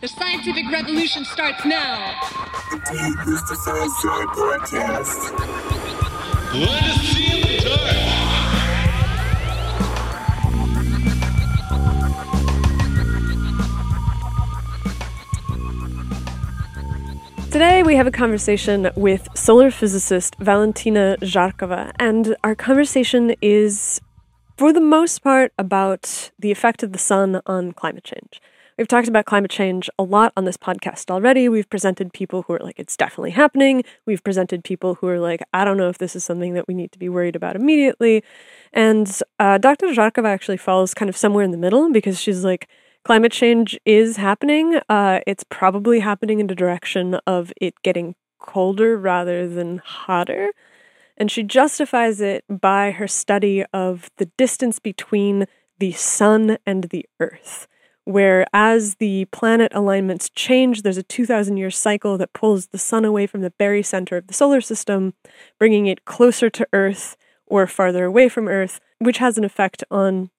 The scientific revolution starts now. DemystifySci Podcast. Let us see in the dark. Today, we have a conversation with solar physicist Valentina Zharkova, and our conversation is, for the most part, about the effect of the sun on climate change. We've talked about climate change a lot on this podcast already. We've presented people who are like, it's definitely happening. We've presented people who are like, I don't know if this is something that we need to be worried about immediately. And uh, Dr. Zharkova actually falls kind of somewhere in the middle because she's like, climate change is happening. Uh, it's probably happening in the direction of it getting colder rather than hotter. And she justifies it by her study of the distance between the sun and the earth, where as the planet alignments change, there's a 2,000 year cycle that pulls the sun away from the very center of the solar system, bringing it closer to Earth or farther away from Earth, which has an effect on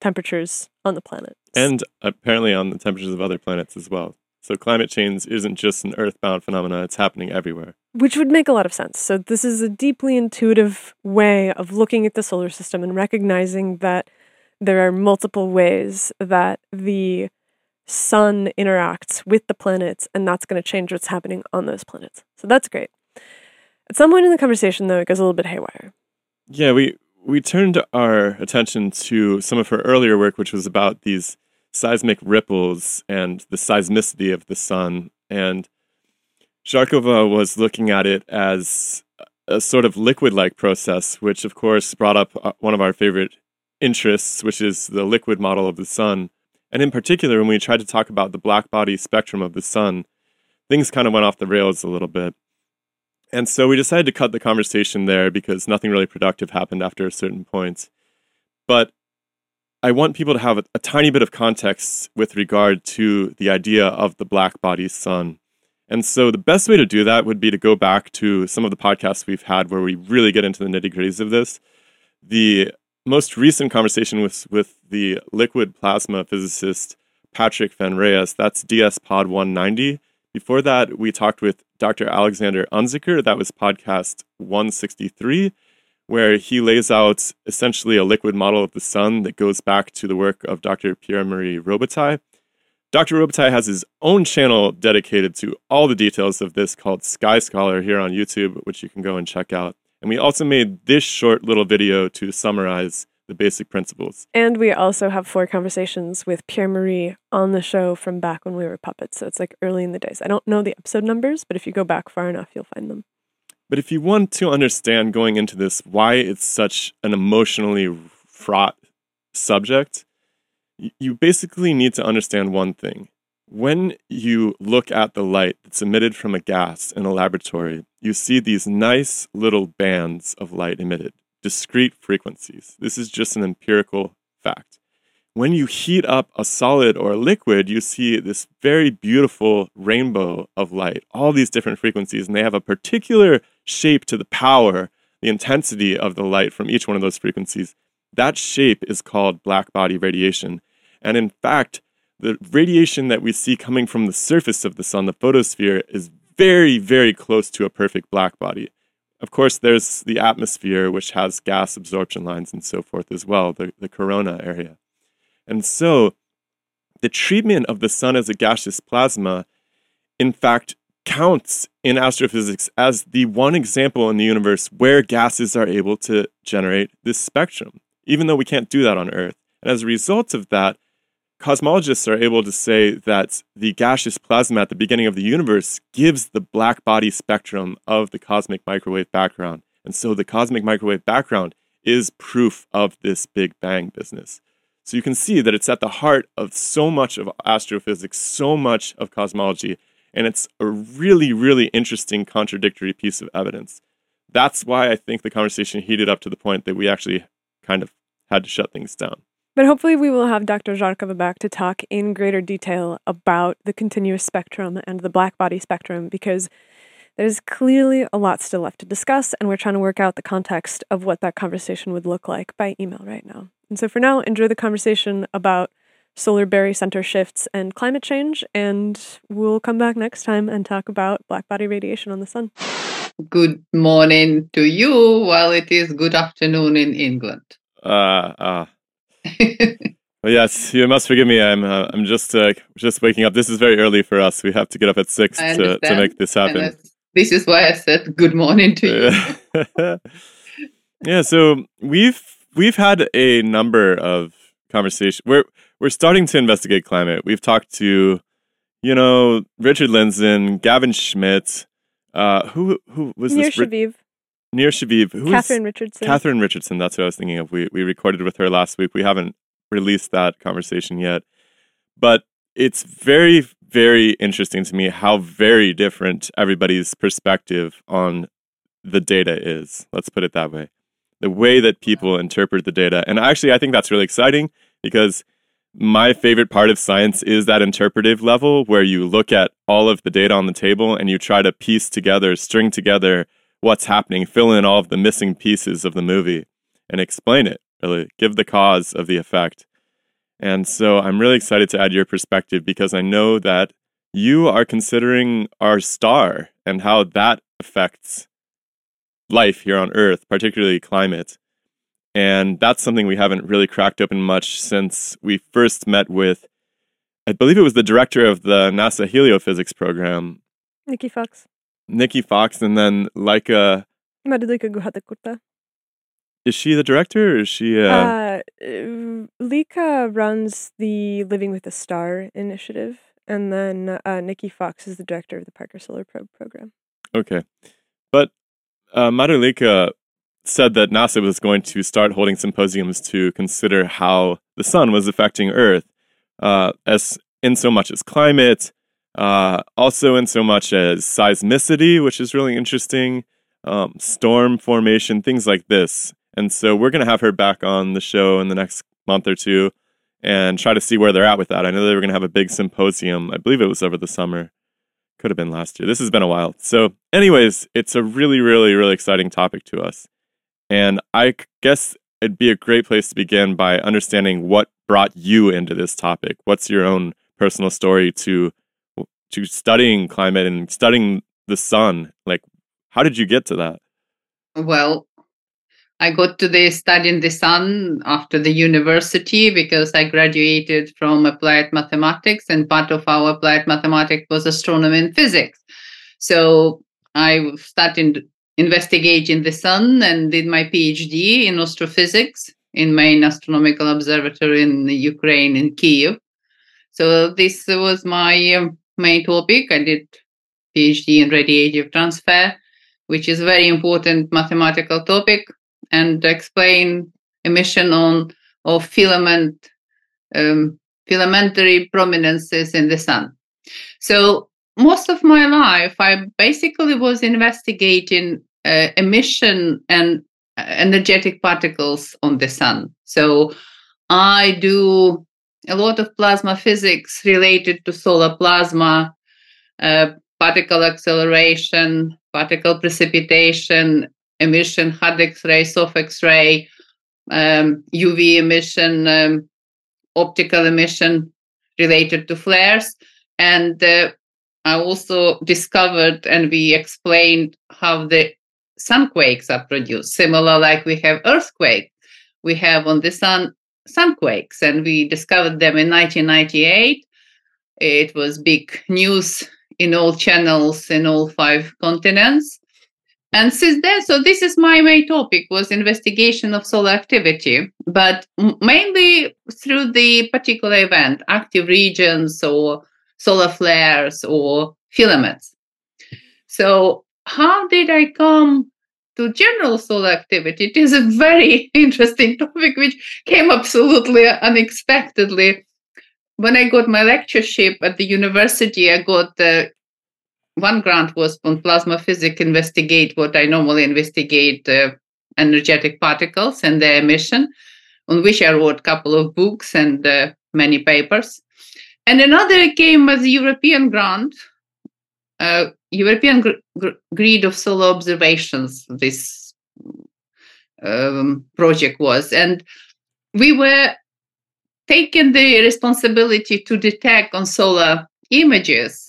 temperatures on the planet. and apparently on the temperatures of other planets as well. So climate change isn't just an earthbound phenomena, it's happening everywhere. Which would make a lot of sense. So, this is a deeply intuitive way of looking at the solar system and recognizing that there are multiple ways that the sun interacts with the planets, and that's going to change what's happening on those planets. So, that's great. At some point in the conversation, though, it goes a little bit haywire. Yeah, we we turned our attention to some of her earlier work, which was about these seismic ripples and the seismicity of the sun. And Zharkova was looking at it as a sort of liquid like process, which of course brought up uh, one of our favorite interests, which is the liquid model of the sun. And in particular, when we tried to talk about the black body spectrum of the sun, things kind of went off the rails a little bit. And so we decided to cut the conversation there because nothing really productive happened after a certain point. But I want people to have a, a, tiny bit of context with regard to the idea of the black body sun. And so the best way to do that would be to go back to some of the podcasts we've had where we really get into the nitty gritties of this. The most recent conversation was with the liquid plasma physicist Patrick Van Reyes. That's DS Pod 190. Before that, we talked with Dr. Alexander Unzicker. That was podcast 163, where he lays out essentially a liquid model of the sun that goes back to the work of Dr. Pierre Marie Robitaille. Dr. Robitaille has his own channel dedicated to all the details of this called Sky Scholar here on YouTube, which you can go and check out. And we also made this short little video to summarize the basic principles. And we also have four conversations with Pierre Marie on the show from back when we were puppets. So it's like early in the days. I don't know the episode numbers, but if you go back far enough, you'll find them. But if you want to understand going into this why it's such an emotionally fraught subject, you basically need to understand one thing. When you look at the light that's emitted from a gas in a laboratory, you see these nice little bands of light emitted discrete frequencies. This is just an empirical fact. When you heat up a solid or a liquid, you see this very beautiful rainbow of light, all these different frequencies, and they have a particular shape to the power, the intensity of the light from each one of those frequencies. That shape is called black body radiation. And in fact, the radiation that we see coming from the surface of the sun, the photosphere, is very, very close to a perfect black body. Of course, there's the atmosphere, which has gas absorption lines and so forth as well, the, the corona area. And so, the treatment of the sun as a gaseous plasma, in fact, counts in astrophysics as the one example in the universe where gases are able to generate this spectrum, even though we can't do that on Earth. And as a result of that, cosmologists are able to say that the gaseous plasma at the beginning of the universe gives the black body spectrum of the cosmic microwave background. And so the cosmic microwave background is proof of this Big Bang business. So you can see that it's at the heart of so much of astrophysics, so much of cosmology, and it's a really, really interesting contradictory piece of evidence. That's why I think the conversation heated up to the point that we actually kind of had to shut things down. But hopefully, we will have Dr. Zharkova back to talk in greater detail about the continuous spectrum and the black body spectrum because there's clearly a lot still left to discuss, and we're trying to work out the context of what that conversation would look like by email right now. And so, for now, enjoy the conversation about solar barycenter shifts and climate change. And we'll come back next time and talk about black body radiation on the sun. Good morning to you while it is good afternoon in England. Uh, uh. Well, yes, you must forgive me. I'm uh, I'm just uh, just waking up. This is very early for us. We have to get up at six to, to make this happen. this is why I said good morning to you. yeah. yeah, so we've we've had a number of conversations. We're we're starting to investigate climate. We've talked to, you know, Richard Lindzen, Gavin Schmidt, uh, who who was Near this? Ri- Nir Shaviv. Who is- Catherine Richardson. Catherine Richardson. That's what I was thinking of. We we recorded with her last week. We haven't released that conversation yet, but it's very very interesting to me how very different everybody's perspective on the data is. Let's put it that way. The way that people interpret the data, and actually, I think that's really exciting because my favorite part of science is that interpretive level where you look at all of the data on the table and you try to piece together, string together what's happening, fill in all of the missing pieces of the movie, and explain it, really, give the cause of the effect. And so I'm really excited to add your perspective because I know that you are considering our star and how that affects life here on Earth, particularly climate. And that's something we haven't really cracked open much since we first met with, I believe it was the director of the NASA heliophysics program, Nikki Fox. Nikki Fox, and then Laika. Madhulika Guhathakurta. Is she the director or is she? Uh, Uh, uh, Lika runs the Living with a Star initiative, and then uh, Nikki Fox is the director of the Parker Solar Probe program. Okay. But uh, said that NASA was going to start holding symposiums to consider how the sun was affecting Earth, uh, as in so much as climate, uh, also in so much as seismicity, which is really interesting, um, storm formation, things like this. And so we're going to have her back on the show in the next month or two and try to see where they're at with that. I know they were going to have a big symposium. I believe it was over the summer. Could have been last year. This has been a while. So, anyways, it's a really, really, really exciting topic to us. And I guess it'd be a great place to begin by understanding what brought you into this topic. What's your own personal story to to studying climate and studying the sun? Like, how did you get to that? Well, I got to the studying the sun after the university because I graduated from applied mathematics, and part of our applied mathematics was astronomy and physics. So I started investigating the sun and did my PhD in astrophysics in main astronomical observatory in Ukraine in Kiev. So this was my um, main topic. I did PhD in radiative transfer, which is very important mathematical topic and explain emission on of filament um, filamentary prominences in the sun. So most of my life, I basically was investigating uh, emission and uh, energetic particles on the sun. So I do a lot of plasma physics related to solar plasma, uh, particle acceleration, particle precipitation, emission, hard X-ray, soft X-ray, um, UV emission, um, optical emission related to flares. And uh, I also discovered and we explained how the sunquakes are produced. Similar like we have earthquake, we have on the sun sunquakes, and we discovered them in 1998. It was big news in all channels in all five continents. And since then, so this is my main topic was investigation of solar activity, but mainly through the particular event, active regions or solar flares or filaments. So how did I come to general solar activity? It is a very interesting topic which came absolutely unexpectedly. When I got my lectureship at the university, I got uh, one grant was on plasma physics investigate what I normally investigate uh, energetic particles and their emission, on which I wrote a couple of books and uh, many papers. And another came as a European grant, uh, European gr- gr- grid of solar observations. This um, project was, and we were taking the responsibility to detect on solar images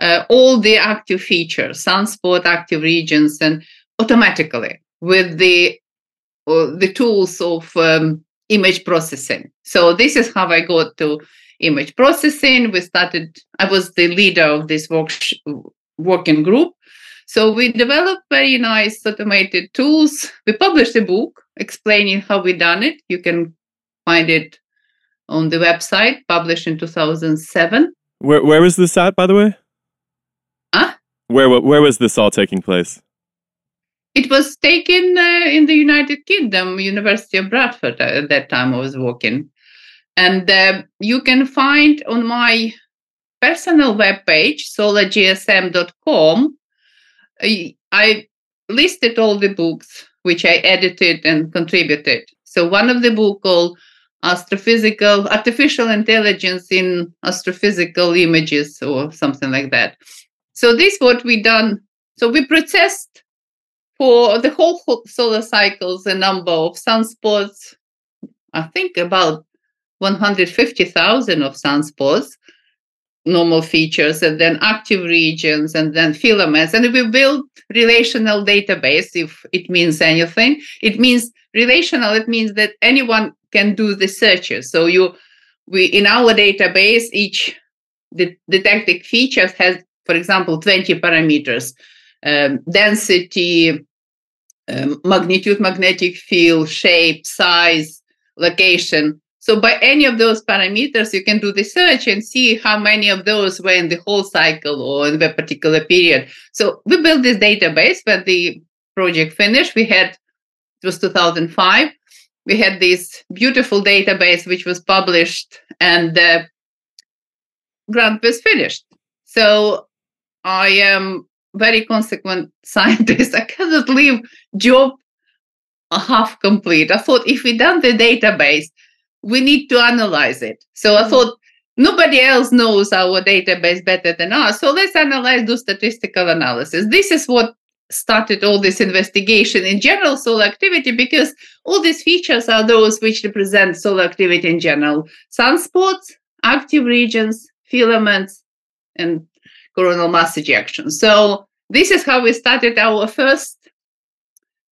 uh, all the active features, sunspot, active regions, and automatically with the uh, the tools of um, image processing. So this is how I got to image processing. We started. I was the leader of this work working group. So we developed very nice automated tools. We published a book explaining how we done it. You can find it on the website, published in 2007. Where where was this at, by the way? Huh? Where where was this all taking place? It was taken uh, in the United Kingdom, University of Bradford. uh, At that time, I was working, and uh, you can find on my personal webpage, solargsm.com. I, listed all the books which I edited and contributed. So one of the book called Astrophysical Artificial Intelligence in Astrophysical Images or something like that. So this what we done. So we processed for the whole solar cycles a number of sunspots. I think about 150,000 of sunspots, normal features, and then active regions, and then filaments. And we build relational database if it means anything. It means relational. It means that anyone can do the searches. So you, we in our database, each the detected features has, for example, 20 parameters: um, density, um, magnitude, magnetic field, shape, size, location. So by any of those parameters, you can do the search and see how many of those were in the whole cycle or in the particular period. So we built this database when the project finished. We had, it was 2005. We had this beautiful database which was published and the grant was finished. So I am very consequent scientist. I cannot leave job half complete. I thought if we done the database, we need to analyze it. So I thought nobody else knows our database better than us. So let's analyze, do statistical analysis. This is what started all this investigation in general solar activity because all these features are those which represent solar activity in general sunspots, active regions, filaments, and coronal mass ejection. So this is how we started our first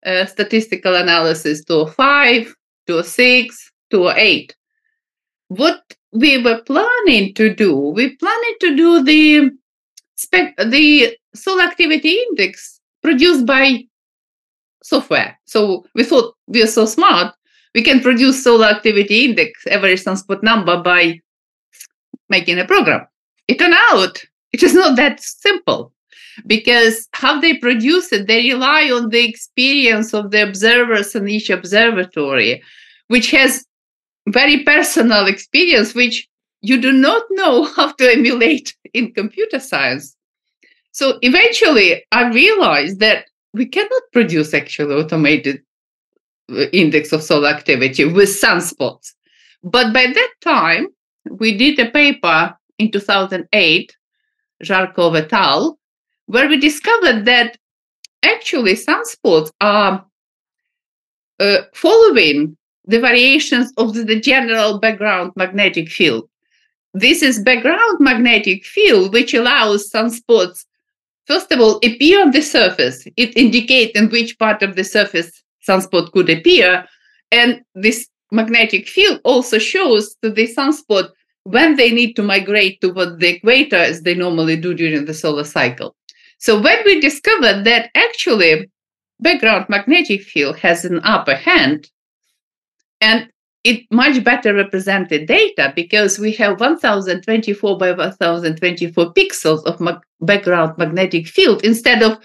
uh, statistical analysis 205, 206, 208. What we were planning to do, we planned to do the spec the solar activity index produced by software. So we thought we are so smart, we can produce solar activity index, average sunspot number by making a program. It turned out it is not that simple because how they produce it, they rely on the experience of the observers in each observatory, which has very personal experience, which you do not know how to emulate in computer science. So eventually, I realized that we cannot produce actually automated uh, index of solar activity with sunspots. But by that time, we did a paper in 2008, Zharkov et al., where we discovered that actually sunspots are uh, following the variations of the general background magnetic field. This is background magnetic field, which allows sunspots, first of all, appear on the surface. It indicates in which part of the surface sunspot could appear. And this magnetic field also shows to the sunspot when they need to migrate toward the equator, as they normally do during the solar cycle. So when we discovered that actually background magnetic field has an upper hand, and it much better represented data because we have 1024 by 1024 pixels of mag- background magnetic field instead of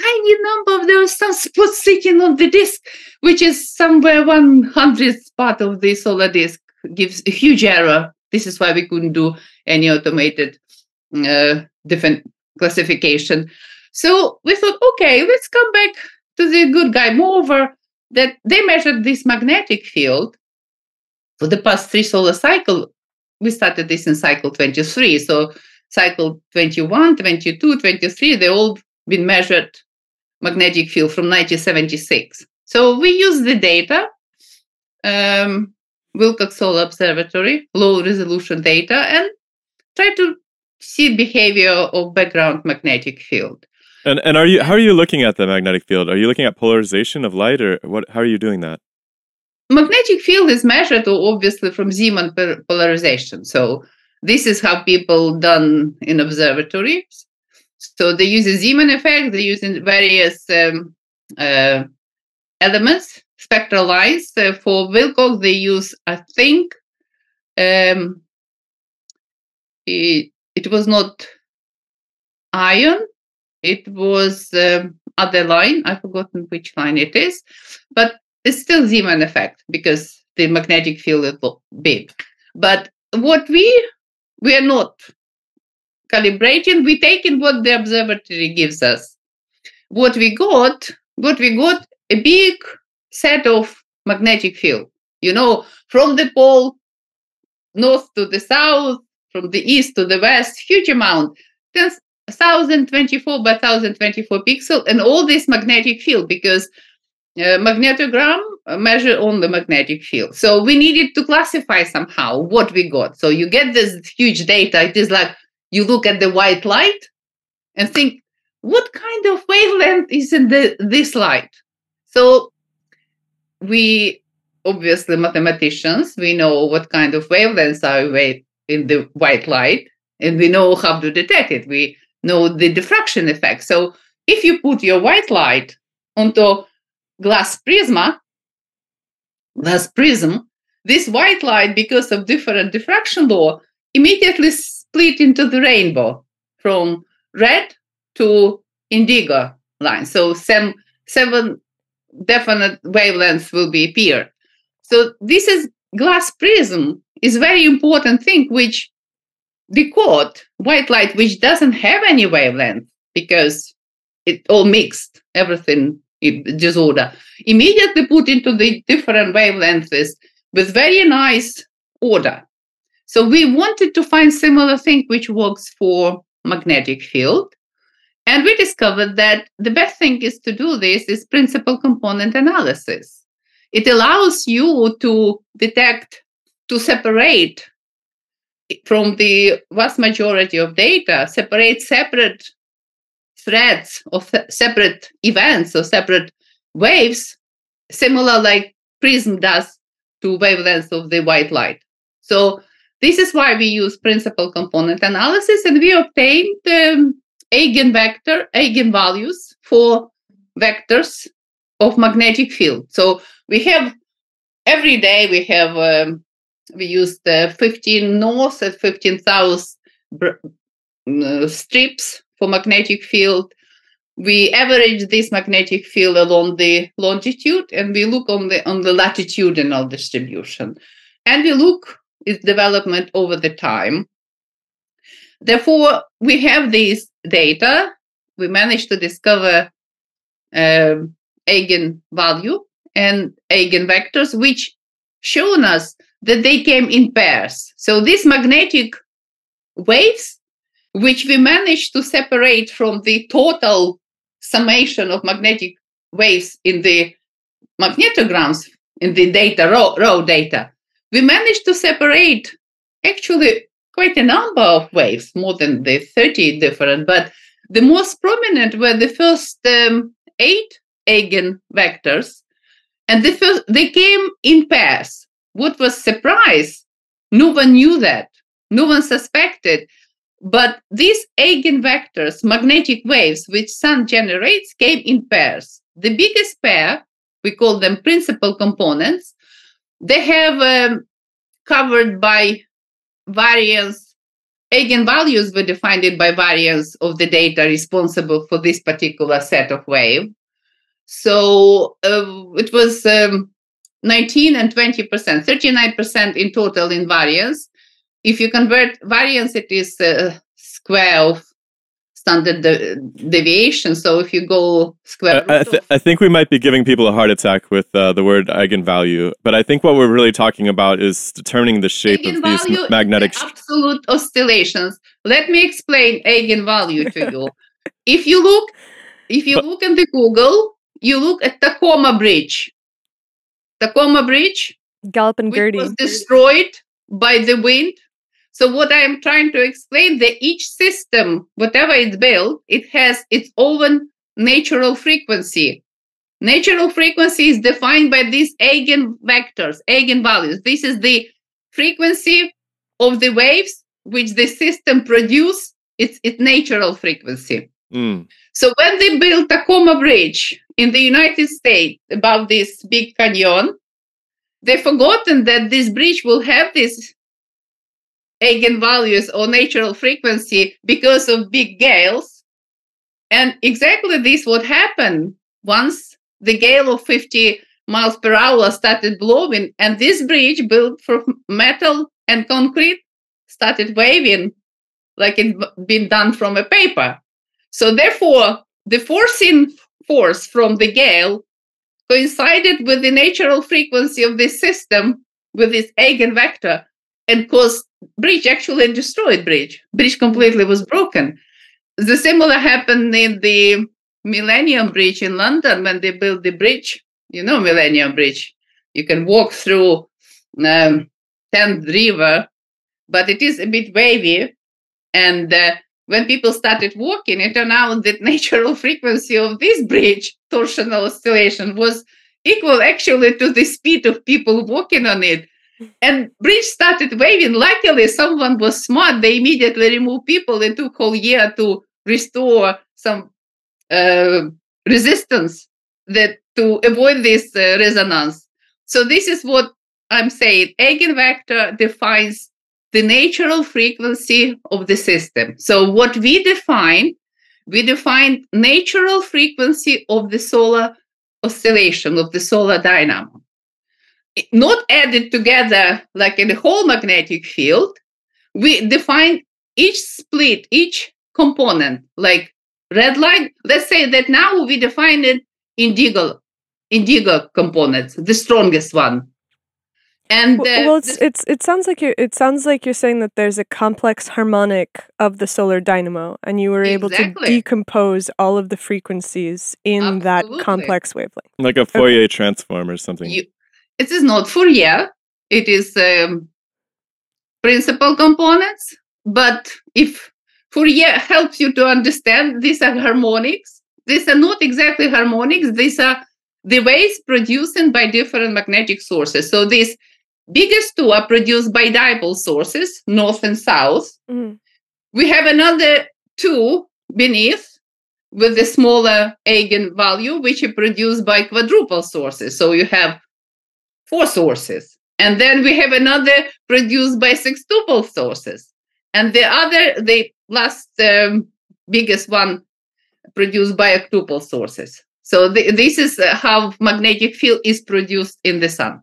tiny number of those sunspots sitting on the disk, which is somewhere one hundredth part of the solar disk, gives a huge error. This is why we couldn't do any automated uh, different classification. So we thought, okay, let's come back to the good guy Mover that they measured this magnetic field for the past three solar cycle. We started this in cycle 23. So cycle 21, 22, 23, they all been measured magnetic field from 1976. So we use the data. Um, Wilcox Solar Observatory, low resolution data, and try to see behavior of background magnetic field. And and are you how are you looking at the magnetic field? Are you looking at polarization of light, or what? How are you doing that? Magnetic field is measured obviously from Zeeman polarization. So this is how people done in observatories. So they use a Zeeman effect. They use various um, uh, elements, spectral lines. For Wilcox, they use, I think, um, it, it was not iron. It was um, other line. I've forgotten which line it is, but it's still Zeeman effect because the magnetic field is big. But what we we are not calibrating. We taking what the observatory gives us. What we got, what we got, a big set of magnetic field. You know, from the pole north to the south, from the east to the west, huge amount. 1024 by 1024 pixel, and all this magnetic field because uh, magnetogram measure on the magnetic field. So we needed to classify somehow what we got. So you get this huge data. It is like you look at the white light and think, what kind of wavelength is in the, this light? So we obviously mathematicians, we know what kind of wavelengths are in the white light, and we know how to detect it. We know the diffraction effect. So if you put your white light onto glass prisma, glass prism, this white light, because of different diffraction law, immediately split into the rainbow from red to indigo line. So some seven definite wavelengths will be appeared. So this is glass prism is very important thing which decode white light which doesn't have any wavelength because it all mixed everything in disorder. Immediately put into the different wavelengths with very nice order. So we wanted to find similar thing which works for magnetic field. And we discovered that the best thing is to do this is principal component analysis. It allows you to detect to separate from the vast majority of data separate separate threads or separate events or separate waves, similar like Prism does to wavelengths of the white light. So this is why we use principal component analysis, and we obtained um, eigenvector, eigenvalues for vectors of magnetic field. So we have every day we have um, we use the 15 north and 15 south uh, strips for magnetic field. We average this magnetic field along the longitude and we look on the on the latitudinal distribution. And we look its development over the time. Therefore, we have these data. We managed to discover uh, eigenvalue and eigenvectors, which shown us that they came in pairs. So these magnetic waves which we managed to separate from the total summation of magnetic waves in the magnetograms in the data raw, raw data we managed to separate actually quite a number of waves more than the 30 different but the most prominent were the first um, eight eigenvectors and the first, they came in pairs what was surprise no one knew that no one suspected but these eigenvectors, magnetic waves which sun generates, came in pairs. The biggest pair, we call them principal components, they have um, covered by variance. Eigenvalues were defined by variance of the data responsible for this particular set of wave. So uh, it was um, 19 and 20%, 39% in total in variance if you convert variance, it is a square of standard de- deviation. So if you go square, I, I, th- I, think we might be giving people a heart attack with uh, the word eigenvalue, but I think what we're really talking about is determining the shape of these m- magnetic sh- absolute oscillations. Let me explain eigenvalue to you. if you look, if you but, look in the Google, you look at Tacoma Bridge. Tacoma Bridge Galloping Gertie. was destroyed by the wind. So what I am trying to explain that each system, whatever it's built, it has its own natural frequency. Natural frequency is defined by these eigenvectors, eigenvalues. This is the frequency of the waves which the system produce. It's its natural frequency. Mm. So when they built Tacoma Bridge in the United States about this big canyon, they forgotten that this bridge will have this eigenvalues or natural frequency because of big gales. And exactly this what happened once the gale of 50 miles per hour started blowing, and this bridge built from metal and concrete started waving like it been done from a paper. So therefore, the forcing force from the gale coincided with the natural frequency of this system with this eigenvector and caused bridge actually destroyed bridge. Bridge completely was broken. The similar happened in the Millennium Bridge in London when they built the bridge. You know Millennium Bridge. You can walk through um, Thames River, but it is a bit wavy. And uh, when people started walking, it turned out that natural frequency of this bridge, torsional oscillation, was equal actually to the speed of people walking on it. And bridge started waving. Luckily, someone was smart. They immediately removed people. It took whole year to restore some uh, resistance that to avoid this uh, resonance. So this is what I'm saying. Eigenvector defines the natural frequency of the system. So what we define, we define natural frequency of the solar oscillation of the solar dynamo. Not added together like in the whole magnetic field. We define each split, each component, like red line. Let's say that now we define it indigo, indigo components, the strongest one. And uh, well, well it's, the- it's it sounds like you're it sounds like you're saying that there's a complex harmonic of the solar dynamo, and you were able to decompose all of the frequencies in that complex wavelength. Like a Fourier transform or something. you, it is not Fourier. It is um, principal components. But if Fourier helps you to understand, these are harmonics. These are not exactly harmonics. These are the waves produced by different magnetic sources. So these biggest two are produced by dipole sources, north and south. Mhm. We have another two beneath with the smaller eigenvalue, which are produced by quadruple sources. So you have four sources. And then we have another produced by sextuple sources. And the other, the last um, biggest one, produced by octuple sources. So th- this is uh, how magnetic field is produced in the sun.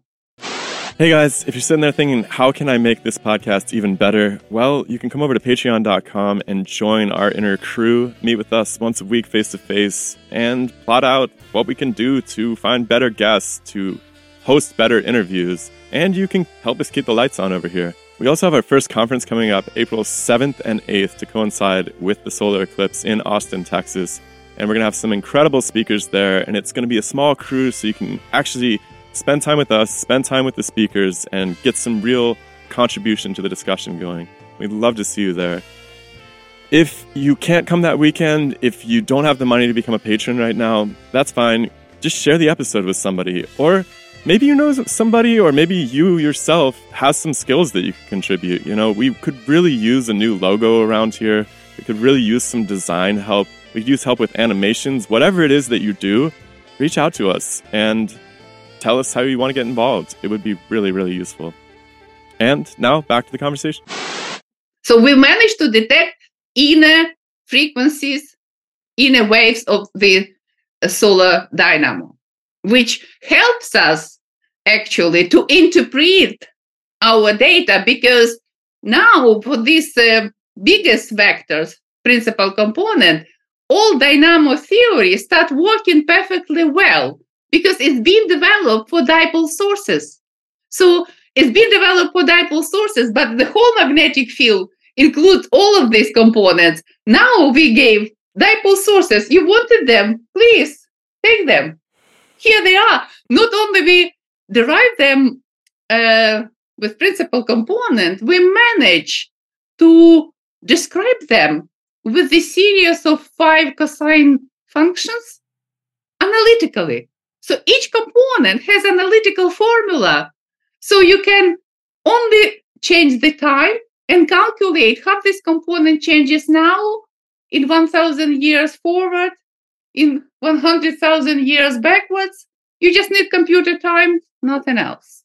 Hey guys, if you're sitting there thinking, how can I make this podcast even better? Well, you can come over to patreon.com and join our inner crew, meet with us once a week face to face, and plot out what we can do to find better guests, to host better interviews, and you can help us keep the lights on over here. We also have our first conference coming up April 7th and 8th to coincide with the solar eclipse in Austin, Texas. And we're going to have some incredible speakers there, and it's going to be a small crew so you can actually spend time with us, spend time with the speakers, and get some real contribution to the discussion going. We'd love to see you there. If you can't come that weekend, if you don't have the money to become a patron right now, that's fine. Just share the episode with somebody. Or maybe you know somebody, or maybe you yourself has some skills that you could contribute. You know, we could really use a new logo around here. We could really use some design help. We could use help with animations. Whatever it is that you do, reach out to us and tell us how you want to get involved. It would be really, really useful. And now back to the conversation. So we managed to detect inner frequencies, inner waves of the uh, solar dynamo, which helps us actually to interpret our data because now for these uh, biggest vectors, principal component, all dynamo theory start working perfectly well because it's been developed for dipole sources. So it's been developed for dipole sources, but the whole magnetic field includes all of these components. Now we gave dipole sources. You wanted them, please take them. Here they are. Not only we derive them uh, with principal component, we manage to describe them with the series of five cosine functions analytically. So each component has analytical formula. So you can only change the time and calculate how this component changes now in 1000 years forward, in 100,000 years backwards. You just need computer time, nothing else.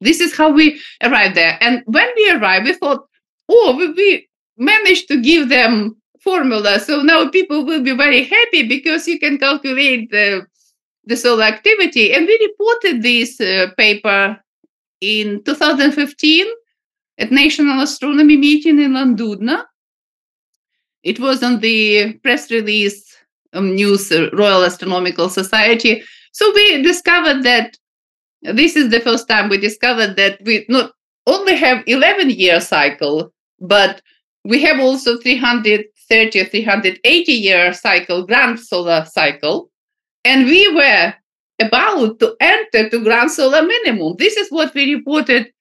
This is how we arrived there. And when we arrived, we thought, oh, we, we managed to give them formula. So now people will be very happy because you can calculate the, the solar activity. And we reported this uh, paper in 2015 at National Astronomy meeting in Llandudno. It was on the press release um, news uh, Royal Astronomical Society. So we discovered that this is the first time we discovered that we not only have 11 year cycle, but we have also 330 or 380 year cycle, grand solar cycle. And we were about to enter to grand solar minimum. This is what we reported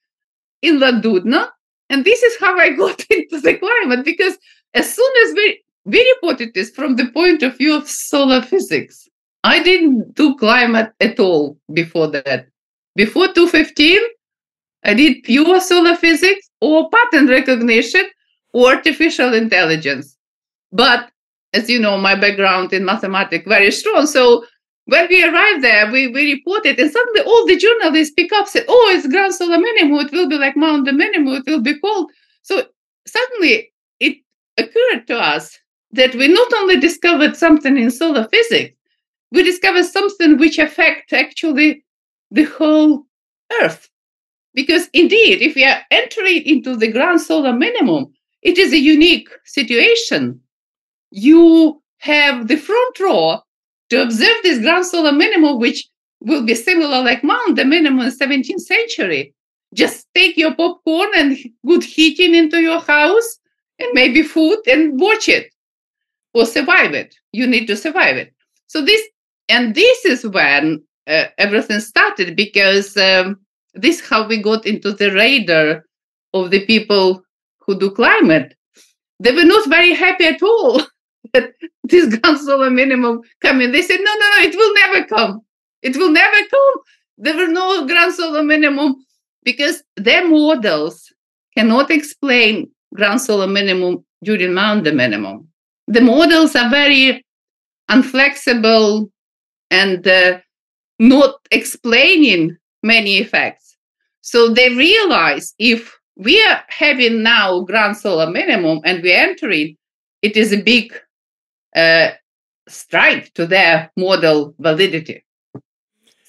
in Llandudno. And this is how I got into the climate because as soon as we, we reported this from the point of view of solar physics, I didn't do climate at all before that. Before 215, I did pure solar physics or pattern recognition or artificial intelligence. But as you know, my background in mathematics very strong. So when we arrived there, we, we reported, and suddenly all the journalists pick up, said, "Oh, it's Grand Solar Minimum. It will be like Maunder Minimum. It will be cold." So suddenly it occurred to us that we not only discovered something in solar physics, we discovered something which affect actually the whole Earth. Because indeed, if we are entering into the Grand Solar Minimum, it is a unique situation. You have the front row to observe this ground solar minimum, which will be similar like Maunder minimum in 17th century. Just take your popcorn and good heating into your house and maybe food and watch it or survive it. You need to survive it. So this, and this is when uh, everything started because um, this how we got into the radar of the people who do climate. They were not very happy at all that this grand solar minimum coming. They said, no, no, no, it will never come. It will never come. There were no grand solar minimum because their models cannot explain grand solar minimum during Maunder minimum. The models are very unflexible and uh, not explaining many effects. So they realize if we are having now grand solar minimum and we're entering, it is a big uh, strike to their model validity.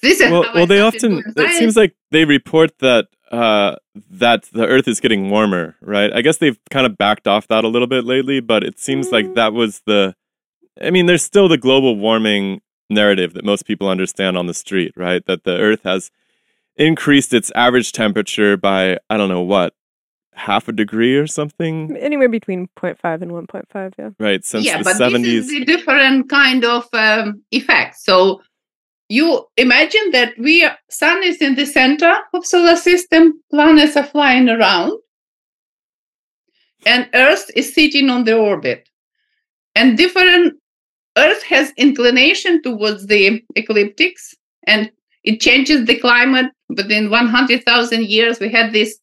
This is well, well they often it seems like they report that uh, that the Earth is getting warmer, right? I guess they've kind of backed off that a little bit lately, but it seems mm. like that was the. I mean, there's still the global warming narrative that most people understand on the street, right? That the Earth has increased its average temperature by I don't know what half a degree or something. Anywhere between 0.5 and 1.5, yeah. Right, since yeah, the but 70s. This is a different kind of um, effect. So you imagine that we sun is in the center of solar system, planets are flying around, and Earth is sitting on the orbit. And different Earth has inclination towards the ecliptics, and it changes the climate. Within 100,000 years, we had this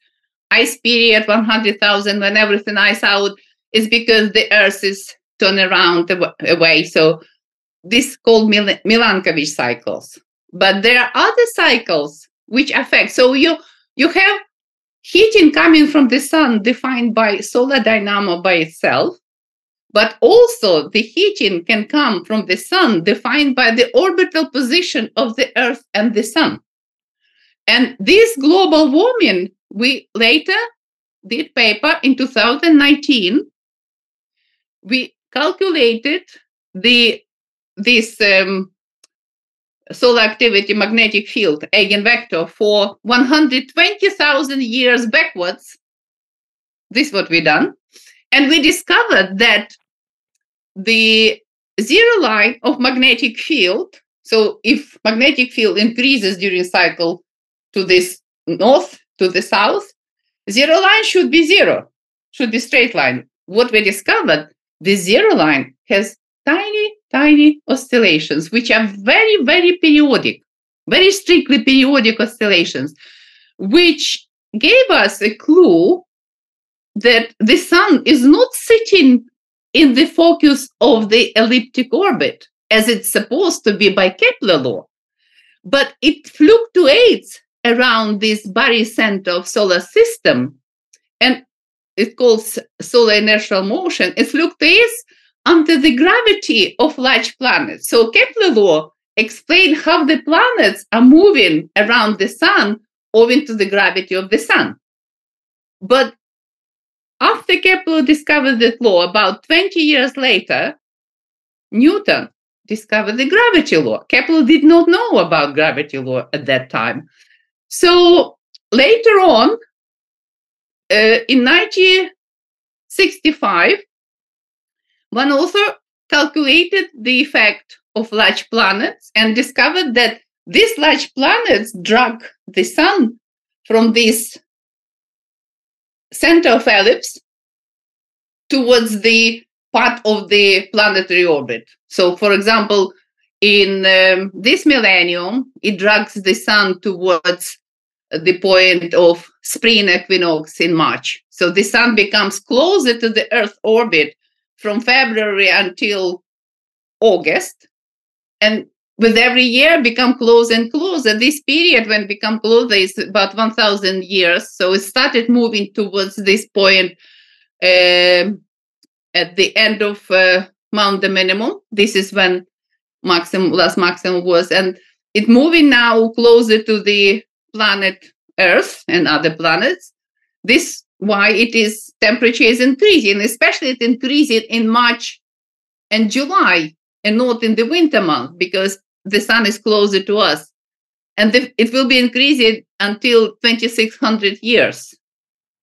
ice period 100,000 when everything ice out is because the earth is turned around away. So this called Mil- Milankovitch cycles. But there are other cycles which affect. So you you have heating coming from the sun defined by solar dynamo by itself, but also the heating can come from the sun defined by the orbital position of the earth and the sun. And this global warming we later did paper in 2019. We calculated the this um, solar activity magnetic field eigenvector for 120,000 years backwards. This is what we done. And we discovered that the zero line of magnetic field, so if magnetic field increases during cycle to this north to the south, zero line should be zero, should be straight line. What we discovered, the zero line has tiny, tiny oscillations, which are very, very periodic, very strictly periodic oscillations, which gave us a clue that the sun is not sitting in the focus of the elliptic orbit as it's supposed to be by Kepler law, but it fluctuates around this barycenter of solar system and it calls solar inertial motion. It fluctuates under the gravity of large planets. So Kepler law explained how the planets are moving around the sun owing to the gravity of the sun. But after Kepler discovered that law, about 20 years later, Newton discovered the gravity law. Kepler did not know about gravity law at that time. So later on, uh, in 1965, one author calculated the effect of large planets and discovered that these large planets drag the sun from this center of ellipse towards the part of the planetary orbit. So, for example, in um, this millennium, it drags the sun towards the point of spring equinox in March. So the sun becomes closer to the Earth orbit from February until August. And with every year become closer and closer. This period when become closer is about 1,000 years. So it started moving towards this point uh, at the end of uh, Maunder Minimum. This is when maximum last maximum was, and it moving now closer to the planet Earth and other planets. This why it is temperature is increasing, especially it increases in March and July and not in the winter month because the sun is closer to us. And the, it will be increasing until 2600 years.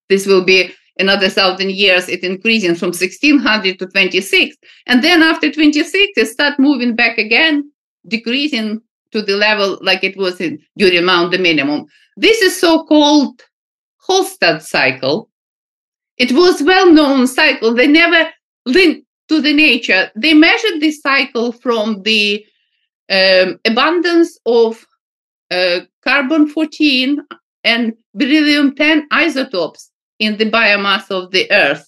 This will be another thousand years, it increasing from 1600 to 26. And then after 26, it start moving back again, decreasing to the level like it was in, during Maunder Minimum. This is so-called Hallstatt cycle. It was well-known cycle. They never linked to the nature. They measured this cycle from the um, abundance of uh, carbon 14 and beryllium 10 isotopes in the biomass of the earth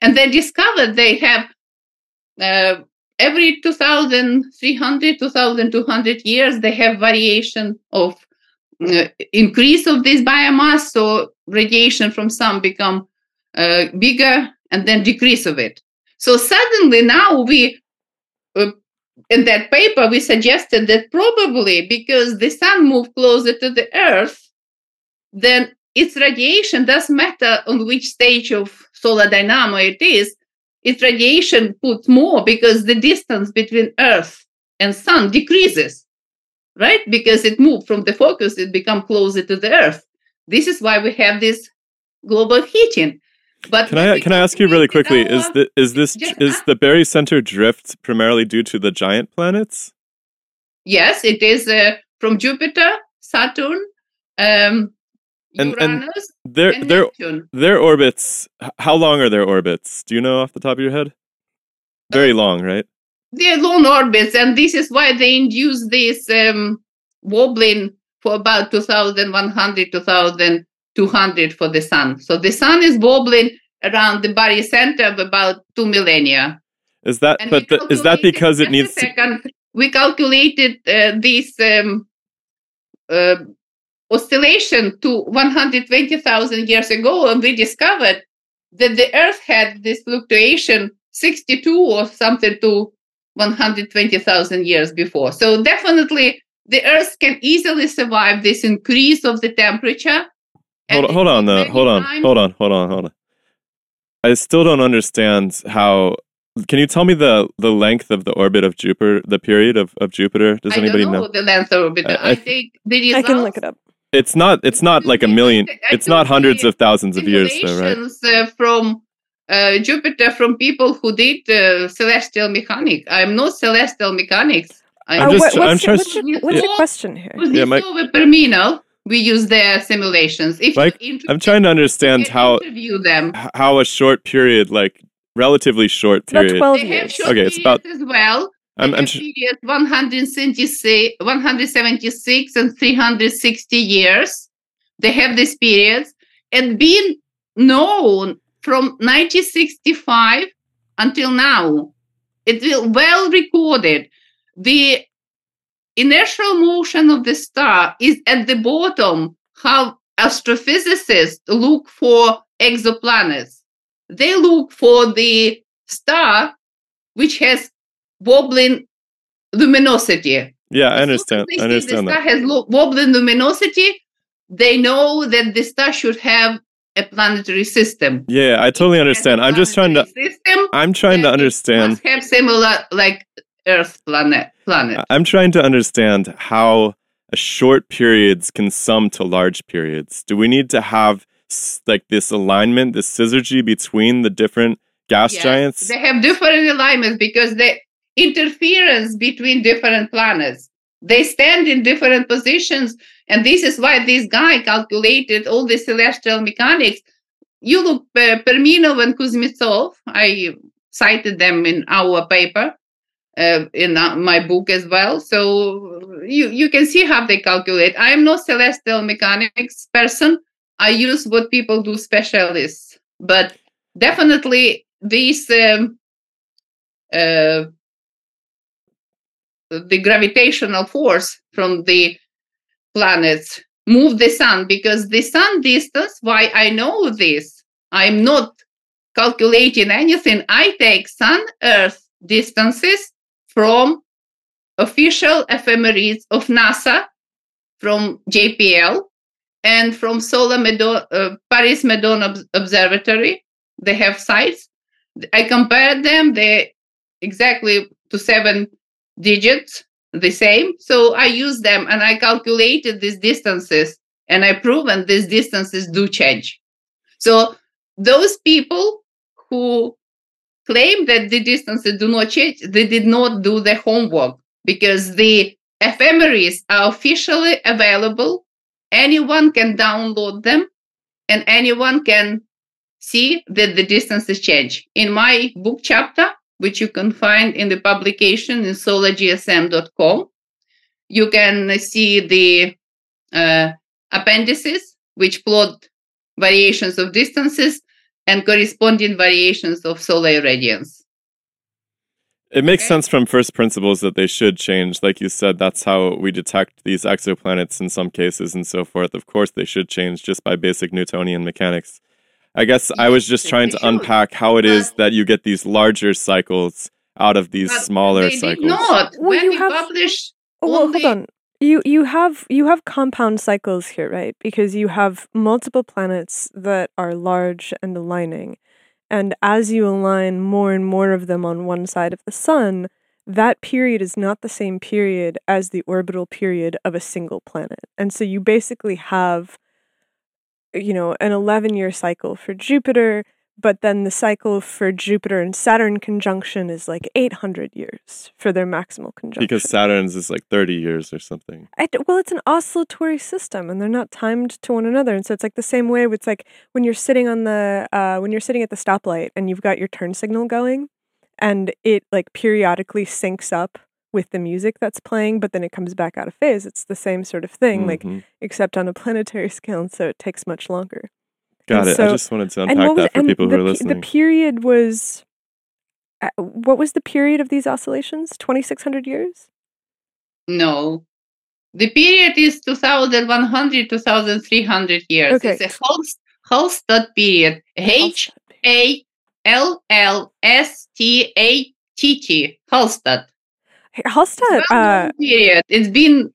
and they discovered they have uh, every 2300 2200 years they have variation of uh, increase of this biomass so radiation from sun become uh, bigger and then decrease of it. So suddenly now we uh, in that paper we suggested that probably because the sun moved closer to the earth then its radiation doesn't matter on which stage of solar dynamo it is its radiation puts more because the distance between earth and sun decreases right because it moved from the focus it become closer to the earth this is why we have this global heating but Can I can I ask you really quickly? Is the is this is the barycenter drift primarily due to the giant planets? yes it is uh, from jupiter saturn um And- and Their and their neptune their orbits. How long are their orbits? Do you know off the top of your head? Very long, right? they're long orbits, and this is why they induce this um, wobbling for about 2,100, 2,200 for the sun. So the sun is wobbling around the barycenter of about two millennia. Is that And but the, is that because it needs to, we calculated uh, this um, uh, oscillation to 120,000 years ago, and we discovered that the Earth had this fluctuation 62 or something to 120,000 years before. So definitely, the Earth can easily survive this increase of the temperature. hold, hold on though hold on times- hold on hold on hold on. I still don't understand how. Can you tell me the the length of the orbit of Jupiter, the period of, of Jupiter? Does I anybody don't know, know? the length of it. I- I, I- think the I can look it up. It's not it's not like a million. It's not hundreds of thousands of years though, right? uh, from uh, Jupiter from people who did uh, celestial mechanics. I'm not celestial mechanics. I'm Uh, just- what- I'm what's, your, just- what's, your, what's your question here? was Yeah, my- Kuznetsova Perminov. we use their simulations. If Like, I'm trying to understand how interview them. how a short period, like relatively short It's about period. 12 years. Okay, it's about- as well. I'm, I'm have sh- periods 176, 176 and 360 years. They have these periods and been known from 1965 until now. It will well recorded. The inertial motion of the star is at the bottom. How astrophysicists look for exoplanets. They look for the star which has wobbling luminosity. yeah, I As soon as understand. they I understand the that. has lo- wobbling luminosity. They know that the star should have a planetary system. Yeah, I totally understand. I'm just trying to. System, I'm trying to understand. Must have similar like Earth planet. Planet. I'm trying to understand how a short periods can sum to large periods. Do we need to have like this alignment, this syzygy between the different gas Yes, giants? They have different alignments because the interference between different planets. They stand in different positions, and this is why this guy calculated all the celestial mechanics. You look, uh, Perminov and Kuznetsov. I cited them in our paper, uh, in uh, my book as well. So you you can see how they calculate. I am not celestial mechanics person. I use what people do specialists, but definitely these um, uh, the gravitational force from the planets move the sun because the sun distance why i know this i'm not calculating anything i take sun earth distances from official ephemeris of nasa from jpl and from solar Medo- uh, paris Meudon Ob- observatory they have sites. I compared them they exactly to seven digits the same. So i use them and i calculated these distances and i proven these distances do change. So those people who claim that the distances do not change they did not do the homework because the ephemeris are officially available. Anyone can download them and anyone can see that the distances change. In my book chapter which you can find in the publication in solargsm.com. You can see the uh, appendices, which plot variations of distances and corresponding variations of solar irradiance. It makes Okay. sense from first principles that they should change. Like you said, that's how we detect these exoplanets in some cases and so forth. Of course, they should change just by basic Newtonian mechanics. I guess I was just trying to unpack how it is that you get these larger cycles out of these But smaller they cycles. did not. Well, when you we have- publish, Oh, well, only- hold on. You you have you have compound cycles here, right? Because you have multiple planets that are large and aligning. And as you align more and more of them on one side of the sun, that period is not the same period as the orbital period of a single planet. And so you basically have you know, an 11 year cycle for Jupiter, but then the cycle for Jupiter and Saturn conjunction is like 800 years for their maximal conjunction. Because Saturn's is like 30 years or something. I well, it's an oscillatory system, and they're not timed to one another, and so it's like the same way. It's like when you're sitting on the uh, when you're sitting at the stoplight and you've got your turn signal going, and it like periodically syncs up with the music that's playing, but then it comes back out of phase. It's the same sort of thing, like Mhm. except on a planetary scale, and so it takes much longer. Got and it. I just wanted to unpack was that for and people who are listening. The period was. Uh, what was the period of these oscillations? Twenty six hundred years. no. The period is 2100, 2300 years. Okay. It's a Hals- Hallstatt period. H A L L S T A T T. Hallstatt. Hallstatt. Uh, period. It's been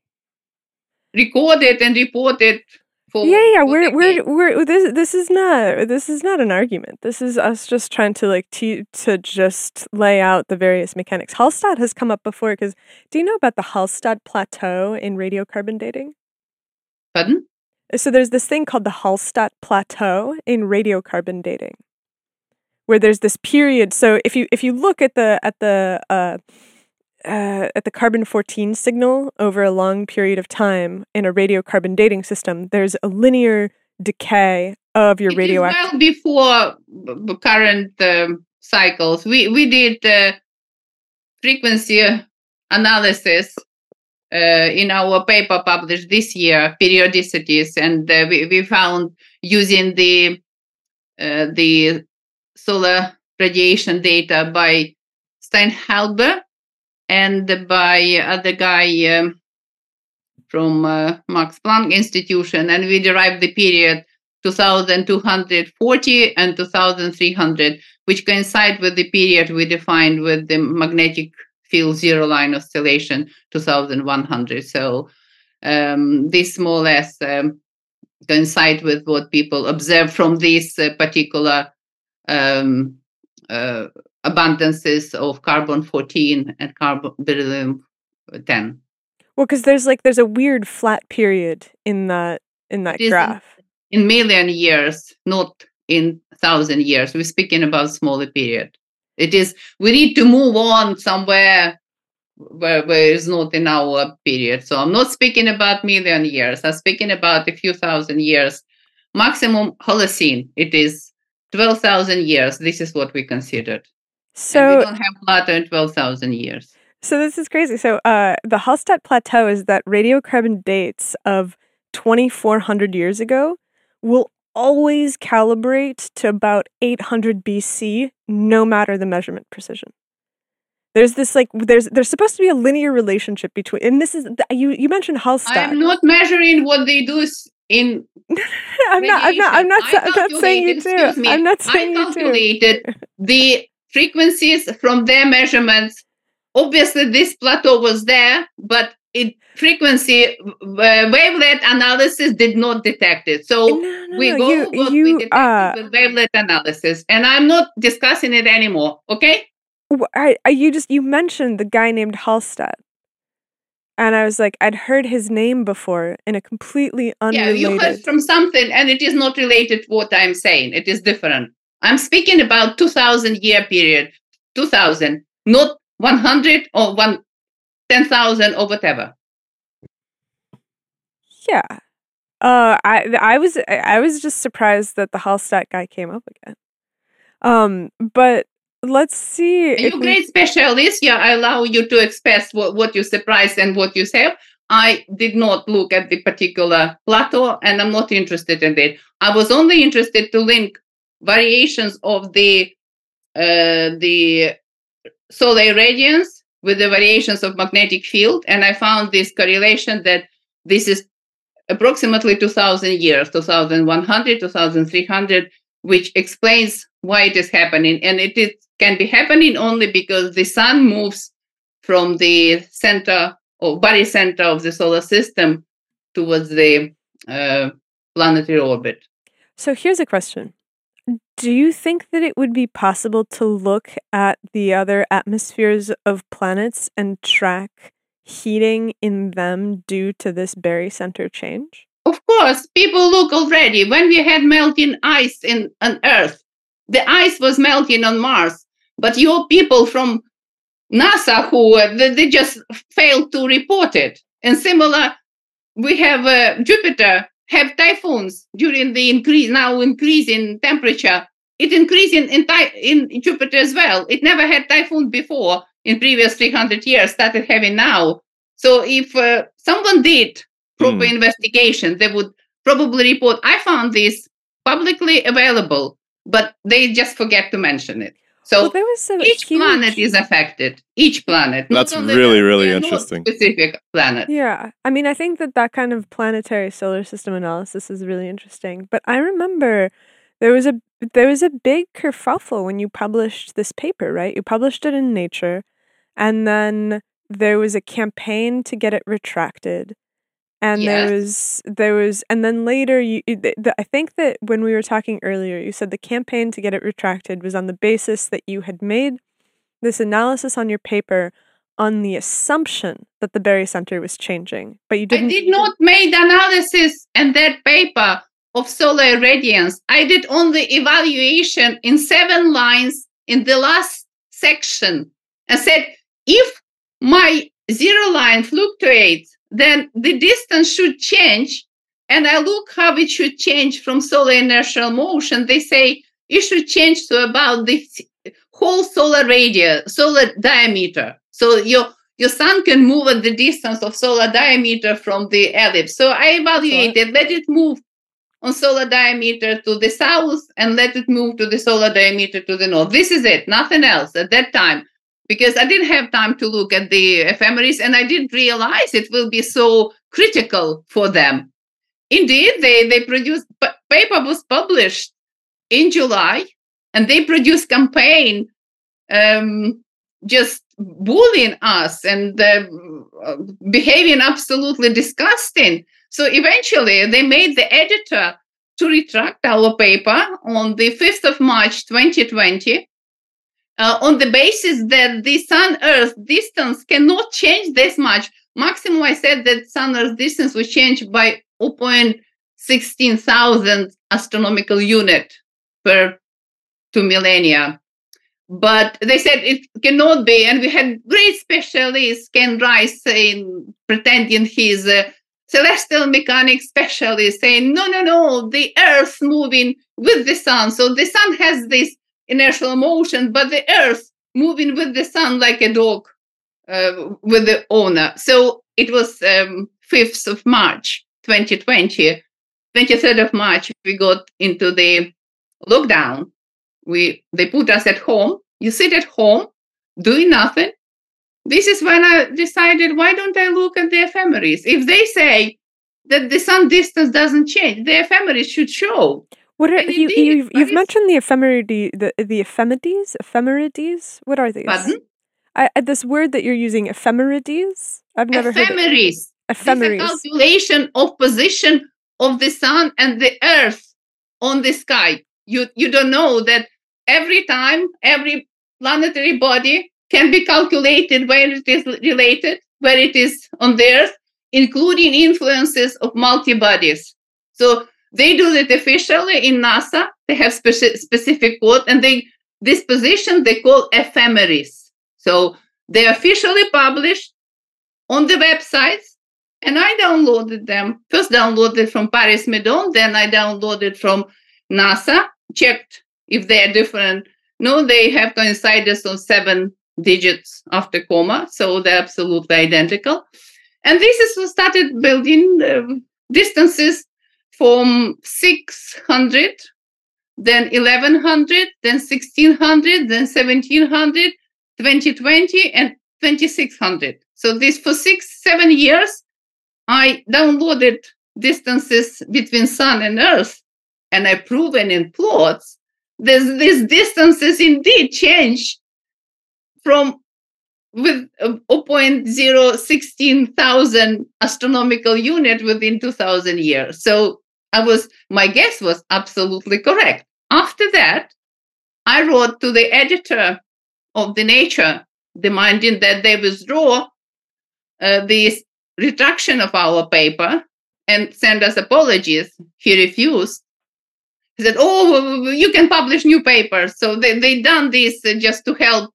recorded and reported for yeah yeah for we're we're we're this this is not this is not an argument this is us just trying to like te- to just lay out the various mechanics hallstatt has come up before because do you know about the hallstatt plateau in radiocarbon dating Pardon? so there's this thing called the hallstatt plateau in radiocarbon dating where there's this period so if you if you look at the at the uh uh, at the carbon 14 signal over a long period of time in a radiocarbon dating system, there's a linear decay of your radioactive. well before current um, cycles. We we did uh, frequency analysis uh, in our paper published this year, periodicities, and uh, we we found using the uh, the solar radiation data by Steinhilber and by other guy um, from uh, Max Planck Institution, and we derived the period 2240 and 2300, which coincide with the period we defined with the magnetic field zero line oscillation 2100. So um, this more or less um, coincide with what people observe from this uh, particular um, uh, abundances of carbon 14 and carbon beryllium 10. Well, because there's like there's a weird flat period in that in that is in- graph. in million years, not in thousand years. We're speaking about smaller period. It is we need to move on somewhere where, where it's not in our period. So I'm not speaking about million years. I'm speaking about a few thousand years. Maximum Holocene, it is twelve thousand years. This is what we considered. And we So don't have plateau in twelve thousand years. So this is crazy. So uh, the Hallstatt Plateau is that radiocarbon dates of 2,400 years ago will always calibrate to about 800 BC, no matter the measurement precision. There's this like there's there's supposed to be a linear relationship between, and this is you you mentioned Hallstatt. I'm not measuring what they do s- in I'm not. I'm not. I'm not. radiation. sa- I'm not saying you do. me, I'm not I saying you do. calculated the frequencies from their measurements. Obviously, this plateau was there, but it frequency uh, wavelet analysis did not detect it. So No, no, we go you- what you, we detected uh, with wavelet analysis, and I'm not discussing it anymore. Okay? I, I, you just you mentioned the guy named Halstead, and I was like, I'd heard his name before in a completely Yeah, unrelated. you heard from something, and it is not related to what I'm saying. It is different. I'm speaking about 2000 year period, 2000, not 100 or one 10,000 or whatever. yeah. Uh, I I was I was just surprised that the Hallstatt guy came up again. Um, but let's see. You we- great specialist, yeah, I allow you to express what, what you surprised and what you say. I did not look at the particular plateau and I'm not interested in it. I was only interested to link variations of the uh, the solar irradiance with the variations of magnetic field. And I found this correlation that this is approximately 2000 years, 2100, 2300, which explains why it is happening. And it is, can be happening only because the sun moves from the center or body center of the solar system towards the uh, planetary orbit. So here's a question. Do you think that it would be possible to look at the other atmospheres of planets and track heating in them due to this barycenter change? Of course, people look already. When we had melting ice in on Earth, the ice was melting on Mars. But your people from NASA who they, they just failed to report it. And similar, we have uh, Jupiter have typhoons during the increase now increase in temperature. It increasing in, ty- in Jupiter as well. It never had typhoon before in previous 300 years. Started having now. So if uh, someone did proper Hmm. investigation, they would probably report. I found this publicly available, but they just forget to mention it. So well, there was a each huge, planet is affected. Each planet. That's really, Earth, really they are not interesting. Specific planet. Yeah, I mean, I think that that kind of planetary solar system analysis is really interesting. But I remember there was a there was a big kerfuffle when you published this paper, right? You published it in Nature, and then there was a campaign to get it retracted, and there was there was, and then later you. you- The, the, I think that when we were talking earlier, you said the campaign to get it retracted was on the basis that you had made this analysis on your paper on the assumption that the barycenter was changing, but you didn't. I did not make analysis in that paper of solar radiance. I did only evaluation in seven lines in the last section and said if my zero line fluctuates, then the distance should change. And I look how it should change from solar inertial motion. They say it should change to about the whole solar radius, solar diameter. So your your sun can move at the distance of solar diameter from the ellipse. So I evaluated, let it move on solar diameter to the south and let it move to the solar diameter to the north. This is it, nothing else at that time, because I didn't have time to look at the ephemeris and I didn't realize it will be so critical for them. Indeed, they, they produced, paper was published in July and they produced campaign um, just bullying us and uh, behaving absolutely disgusting. So eventually, they made the editor to retract our paper on the 5th of March 2020 uh, on the basis that the sun earth distance cannot change this much. Maximum, I said that sun earth distance will change by 0.16,000 astronomical unit per two millennia but they said it cannot be and we had great specialists ken rice saying pretending he's a celestial mechanics specialist saying no no no the earth moving with the sun so the sun has this inertial motion but the earth moving with the sun like a dog uh, with the owner. So it was um, 5th of march 2020 23rd of march we got into the lockdown. We they put us at home. You sit at home doing nothing. This is when i decided why don't i look at the ephemeris? If they say that the sun distance doesn't change the ephemeris should show what are you, you've, you've mentioned the ephemerides the the ephemerides ephemerides? What are these? Pardon? I, this word that you're using ephemerides? I've never ephemeris. heard ephemeris This is a calculation of position of the sun and the earth on the sky. You you don't know that every time every planetary body can be calculated where it is related, where it is on the Earth, including influences of multi-bodies. So they do it officially in NASA. They have speci- specific code, and they this position they call ephemeris. So they officially published on the websites, and I downloaded them. First downloaded from Paris Meudon, then I downloaded from NASA, checked if they are different. No, they have coincided on seven digits after comma, so they're absolutely identical. And this is what started building uh, distances from 600, then 1100, then 1600, then 1700, 2020, and 2600. So this for six, seven years, I downloaded distances between Sun and Earth, and I proven in plots this, these distances indeed change from with uh, 0.016,000 astronomical unit within 2000 years. So I was, my guess was absolutely correct. After that, I wrote to the editor of the Nature demanding that they withdraw uh, the retraction of our paper and send us apologies. He refused. He said, "Oh, you can publish new papers." So they they done this just to help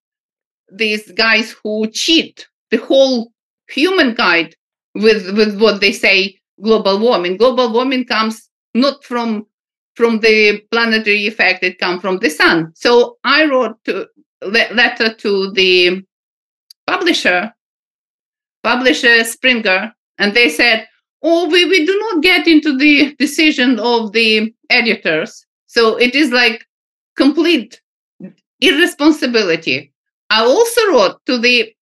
these guys who cheat the whole humankind with with what they say global warming. Global warming comes not from from the planetary effect; it comes from the sun. So I wrote to, le- letter to the publisher, publisher Springer, and they said, "Oh, we, we do not get into the decision of the editors. So it is like complete irresponsibility." I also wrote to the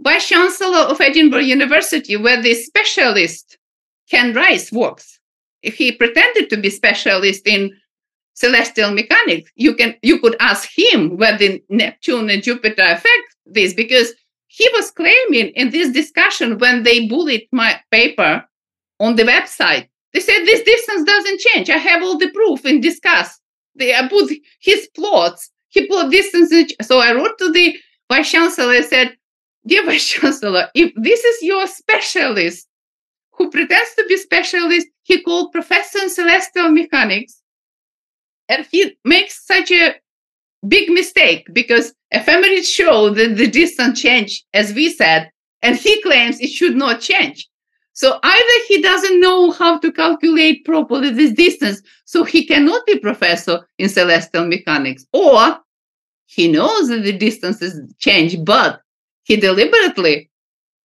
Vice Chancellor of Edinburgh University, where the specialist Ken Rice works. If he pretended to be specialist in celestial mechanics, you can you could ask him where the Neptune and Jupiter affect this, because he was claiming in this discussion when they bullied my paper on the website. They said this distance doesn't change. I have all the proof in discuss. They put his plots he put distance. So I wrote to the vice chancellor. I said, "Dear vice chancellor, if this is your specialist who pretends to be specialist, he called professor in celestial mechanics, and he makes such a big mistake because ephemeris show that the distance change, as we said, and he claims it should not change. So either he doesn't know how to calculate properly this distance, so he cannot be professor in celestial mechanics, or he knows that the distances change, but he deliberately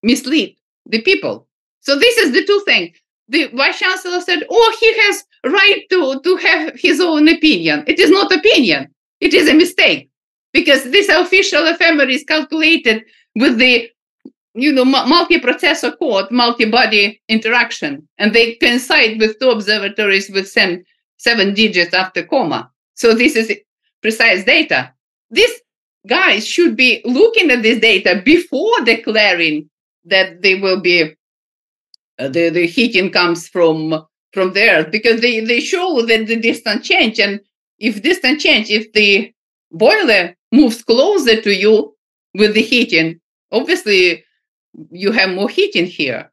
mislead the people. So this is the two things. The vice chancellor said, "Oh, he has right to to have his own opinion. It is not opinion. It is a mistake because this official ephemeris is calculated with the you know multi-processor code, multi-body interaction, and they coincide with two observatories with seven seven digits after comma. So this is precise data. These guys should be looking at this data before declaring that they will be Uh, the the heating comes from from there because they they show that the distance change and if distance change if the boiler moves closer to you with the heating obviously you have more heating here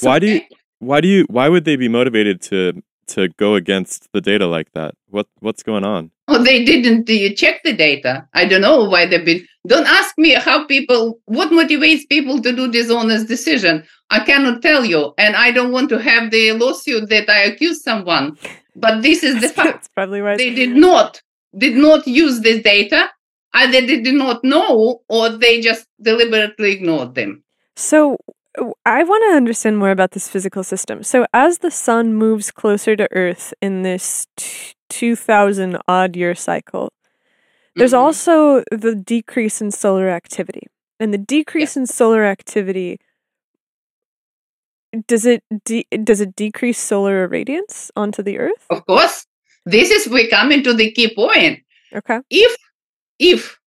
why do you why do you why would they be motivated to to go against the data like that? What what's going on? Oh, they didn't uh, check the data. I don't know why they've been. Don't ask me how people, what motivates people to do dishonest decision. I cannot tell you, and I don't want to have the lawsuit that I accuse someone. But this is the fact. That's probably right. They did not did not use this data. Either they did not know, or they just deliberately ignored them. So I want to understand more about this physical system. So as the sun moves closer to Earth in this t- 2000 odd year cycle, there's Mhm. also the decrease in solar activity. And the decrease in solar activity does it de- does it decrease solar irradiance onto the earth? Of course, this is we come into the key point. Okay. if if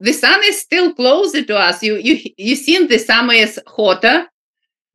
the sun is still closer to us you you you seen the summer is hotter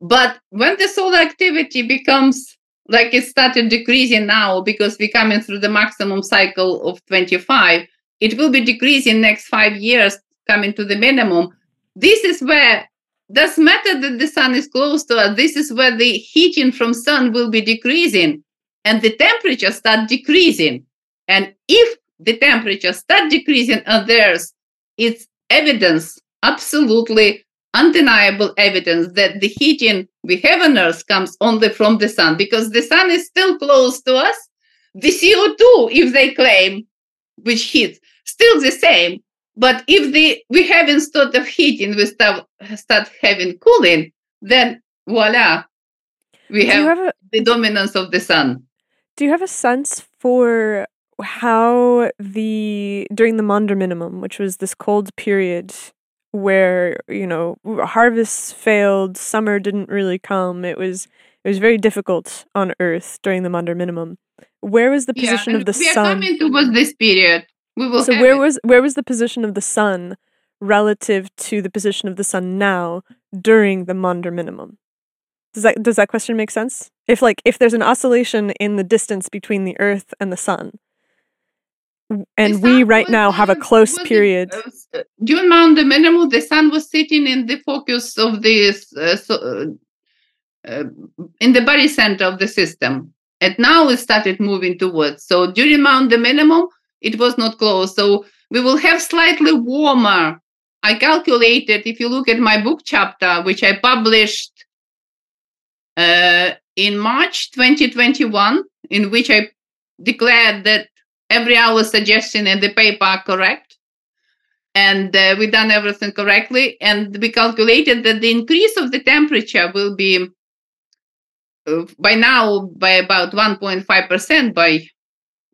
but when the solar activity becomes like it started decreasing now because we're coming through the maximum cycle of 25 it will be decreasing next five years coming to the minimum. This is where does matter that the sun is close to us this is where the heating from sun will be decreasing. And the temperature start decreasing. And if the temperature start decreasing on theirs, it's evidence, absolutely undeniable evidence that the heating we have on Earth comes only from the sun because the sun is still close to us. The CO2, if they claim, which heats, still the same. But if the we have instead of heating, we start, start having cooling, then voila, we have, have a the dominance of the sun. do you have a sense for how the during the Maunder minimum, which was this cold period where you know harvests failed, summer didn't really come. It was it was very difficult on Earth during the Maunder minimum. Where was the position and of the sun we are coming towards this period. We will So where it. was where was the position of the sun relative to the position of the sun now during the Maunder minimum? Does that does that question make sense? If like if there's an oscillation in the distance between the Earth and the sun, and we right now have a close period. uh, during Maunder Minimum, the sun was sitting in the focus of this, uh, so, uh, uh, in the body center of the system. And now it started moving towards. So during Maunder Minimum, it was not close. So we will have slightly warmer. I calculated, if you look at my book chapter, which I published uh, in March 2021, in which I declared that every hour suggestion in the paper are correct. And uh, we done everything correctly. And we calculated that the increase of the temperature will be uh, by now by about 1.5% by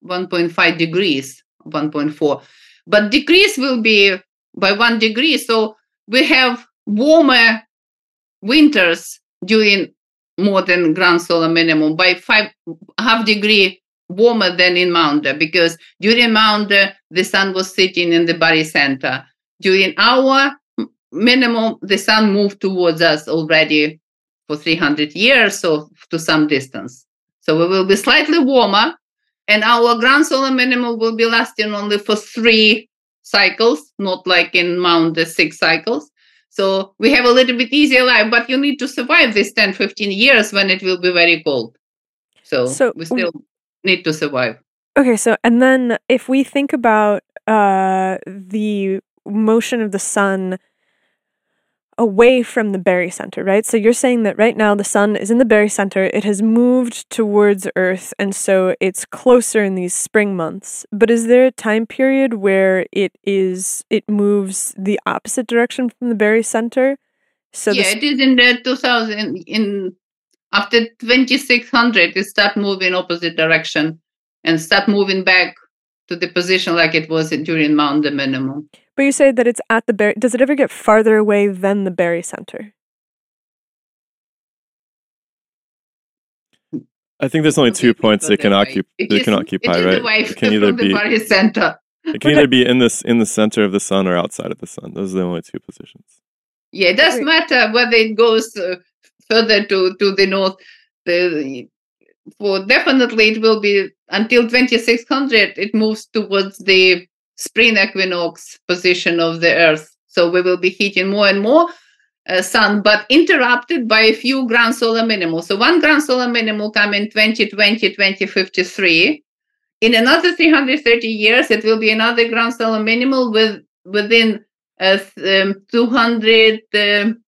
1.5 degrees, 1.4. But decrease will be by one degree. So we have warmer winters during more than grand solar minimum by five half degree warmer than in Maunder because during Maunder the sun was sitting in the body center. During our minimum, the sun moved towards us already for 300 years, so to some distance. So we will be slightly warmer, and our grand solar minimum will be lasting only for three cycles, not like in Maunder six cycles. So we have a little bit easier life, but you need to survive these 10, 15 years when it will be very cold. So, So we still need to survive. Okay, so and then if we think about uh, the motion of the sun away from the barycenter, right? So you're saying that right now the sun is in the barycenter, it has moved towards Earth, and so it's closer in these spring months. But is there a time period where it is it moves the opposite direction from the barycenter? So the yeah, s- it is in the 2000 in after 2600 it start moving opposite direction and start moving back to the position like it was during Maunder minimum. but you say that it's at the Bar- does it ever get farther away than the barycenter? I think there's only two points they can occupy. It They is- can occupy, it is right? It can from either the be body center. it can either be in this in the center of the sun or outside of the sun. Those are the only two positions. Yeah, it doesn't matter whether it goes uh, further to, to the north. The for definitely it will be until 2600 it moves towards the spring equinox position of the earth so we will be hitting more and more uh, sun but interrupted by a few grand solar minimum so one grand solar minimum come in 2020 2053 in another 330 years it will be another grand solar minimal with within uh, um, 200 um,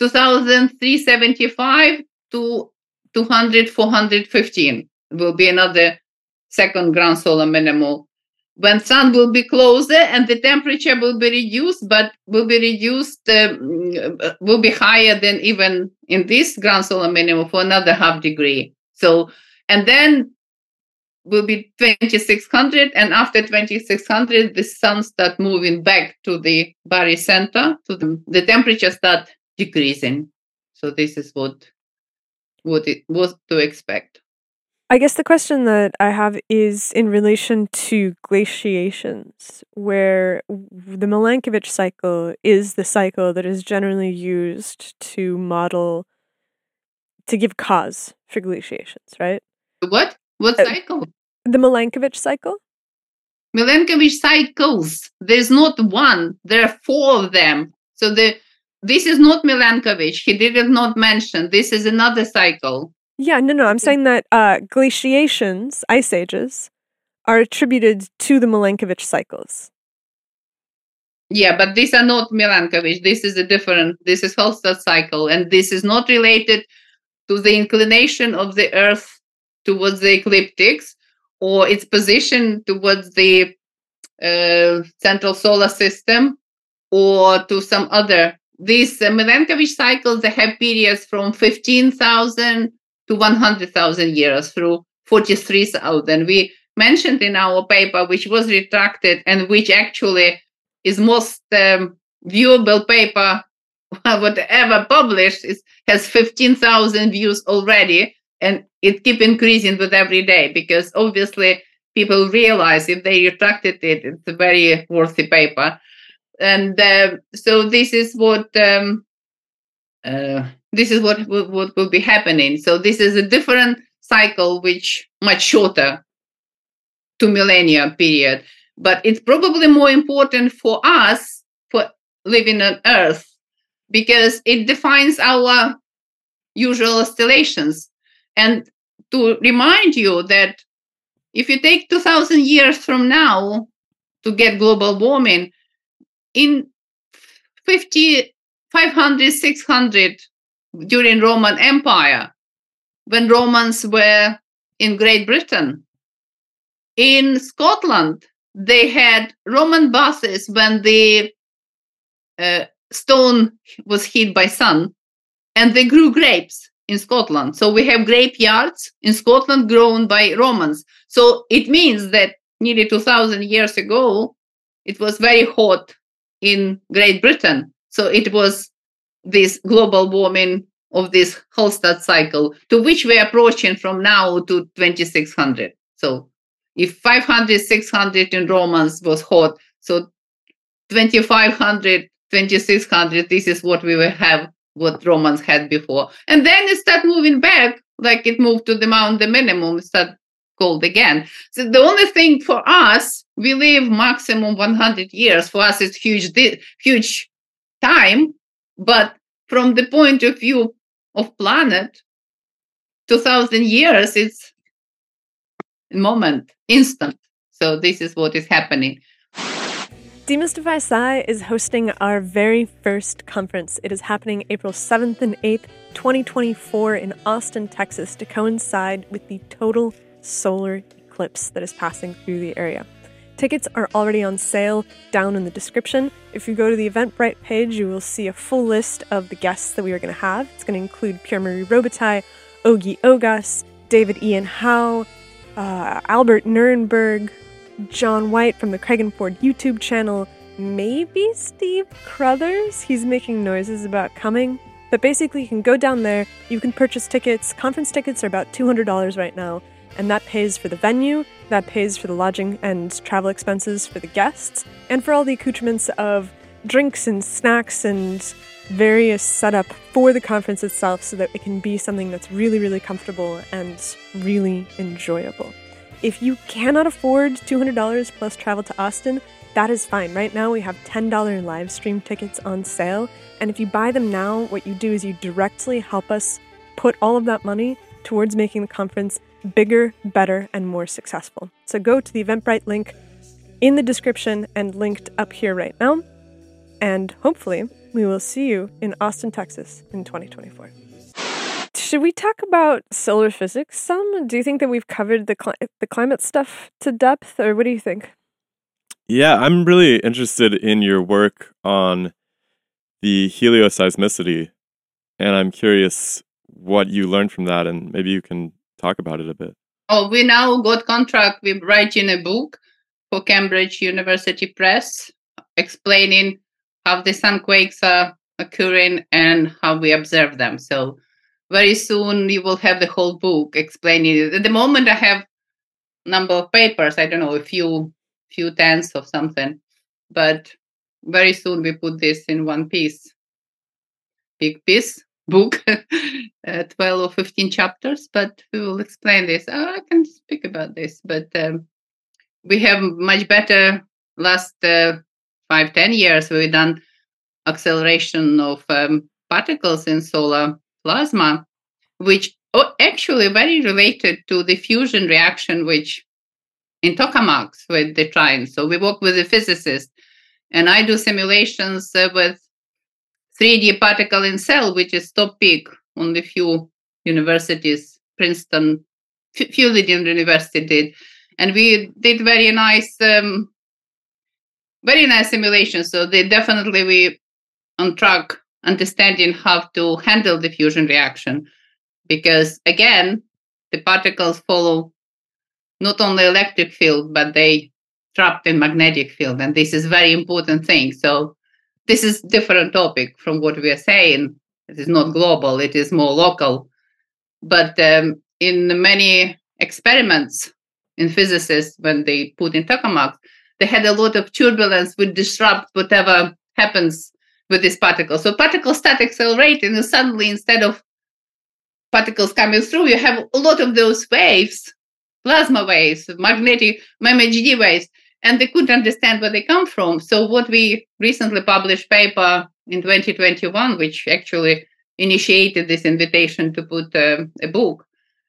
2375 to 200 415 will be another second grand solar minimal. When sun will be closer and the temperature will be reduced but will be reduced um, uh, will be higher than even in this grand solar minimum for another half degree. So and then will be 2600 and after 2600 the sun start moving back to the barycenter to the, the temperature start decreasing. So this is what what it was to expect. I guess the question that I have is in relation to glaciations, where the Milankovitch cycle is the cycle that is generally used to model, to give cause for glaciations, right? what? What Uh, cycle? The Milankovitch cycle? Milankovitch cycles there's not one there are four of them. So the this is not Milankovitch he did not mention this is another cycle Yeah, no, no. I'm saying that uh, glaciations, ice ages, are attributed to the Milankovitch cycles. Yeah, but these are not Milankovitch. This is a different, this is Hallstatt cycle, and this is not related to the inclination of the Earth towards the ecliptics or its position towards the uh, central solar system or to some other. These uh, Milankovitch cycles, they have periods from 15,000 to 100,000 years through 43,000. We mentioned in our paper, which was retracted and which actually is most um, viewable paper whatever published is has 15,000 views already and it keep increasing with every day because obviously people realize if they retracted it it's a very worthy paper and uh, so this is what um, uh, this is what, what what will be happening. So this is a different cycle which much shorter to millennia period. But it's probably more important for us for living on earth because it defines our usual oscillations. And to remind you that if you take 2000 years from now to get global warming in 50 500 600 during roman empire when romans were in great britain. In scotland they had roman buses when the uh, stone was hit by sun and they grew grapes in scotland. So we have grape yards in scotland grown by romans. So it means that nearly 2000 years ago it was very hot in great britain. So it was this global warming of this Hallstatt cycle to which we're approaching from now to 2600 so if 500 600 in romans was hot so 2500 2600 this is what we will have what romans had before. And then it start moving back like it moved to the Maunder minimum start cold again. So the only thing for us we live maximum 100 years. For us it's huge huge time. But from the point of view of planet 2000 years it's a moment instant. So this is what is happening. DemystifySci is hosting our very first conference. It is happening April 7th and 8th, 2024, in Austin, Texas, to coincide with the total solar eclipse that is passing through the area. Tickets are already on sale down in the description. If you go to the Eventbrite page, you will see a full list of the guests that we are going to have. It's going to include Pierre Marie Robitaille, Ogi Ogas, David Ian Howe, uh, Albert Nerenberg, John White from the Craig and Ford YouTube channel, maybe Steve Crothers. He's making noises about coming. But basically, you can go down there, you can purchase tickets. Conference tickets are about $200 right now, and that pays for the venue, that pays for the lodging and travel expenses for the guests, and for all the accoutrements of drinks and snacks and various setup for the conference itself so that it can be something that's really, really comfortable and really enjoyable. If you cannot afford $200 plus travel to Austin, that is fine. Right now, we have $10 live stream tickets on sale. And if you buy them now, what you do is you directly help us put all of that money towards making the conference bigger, better, and more successful. So go to the Eventbrite link in the description and linked up here right now. And hopefully, we will see you in Austin, Texas in 2024. Should we talk about solar physics some? Do you think that we've covered the cli- the climate stuff to depth, or what do you think? Yeah, I'm really interested in your work on the helioseismicity, and I'm curious what you learned from that, and maybe you can talk about it a bit. Oh, we now got contract with writing a book for Cambridge University Press, explaining how the sun quakes are occurring and how we observe them. So very soon you will have the whole book explaining it. At the moment, I have number of papers. I don't know a few few tens of something, but very soon we put this in one piece, big piece book, uh, twelve or fifteen chapters. But we will explain this. Oh, I can speak about this, but um, we have much better last uh, five ten years. We've done acceleration of um, particles in solar plasma, which are actually very related to the fusion reaction, which in tokamaks with the trine. So we work with a physicist, and I do simulations uh, with 3D particle in cell, which is top peak on the few universities, Princeton, few Leiden University did, and we did very nice, um, very nice simulation. So they definitely we on track understanding how to handle the fusion reaction. Because again the particles follow not only electric field but they trapped in magnetic field. And this is very important thing. So this is different topic from what we are saying it is not global it is more local but um, in many experiments in physicists when they put in tokamaks they had a lot of turbulence which disrupt whatever happens with this particle. So particles start accelerating, and suddenly instead of particles coming through, you have a lot of those waves, plasma waves, magnetic MMHD waves, and they couldn't understand where they come from. So what we recently published paper in 2021, which actually initiated this invitation to put uh, a book,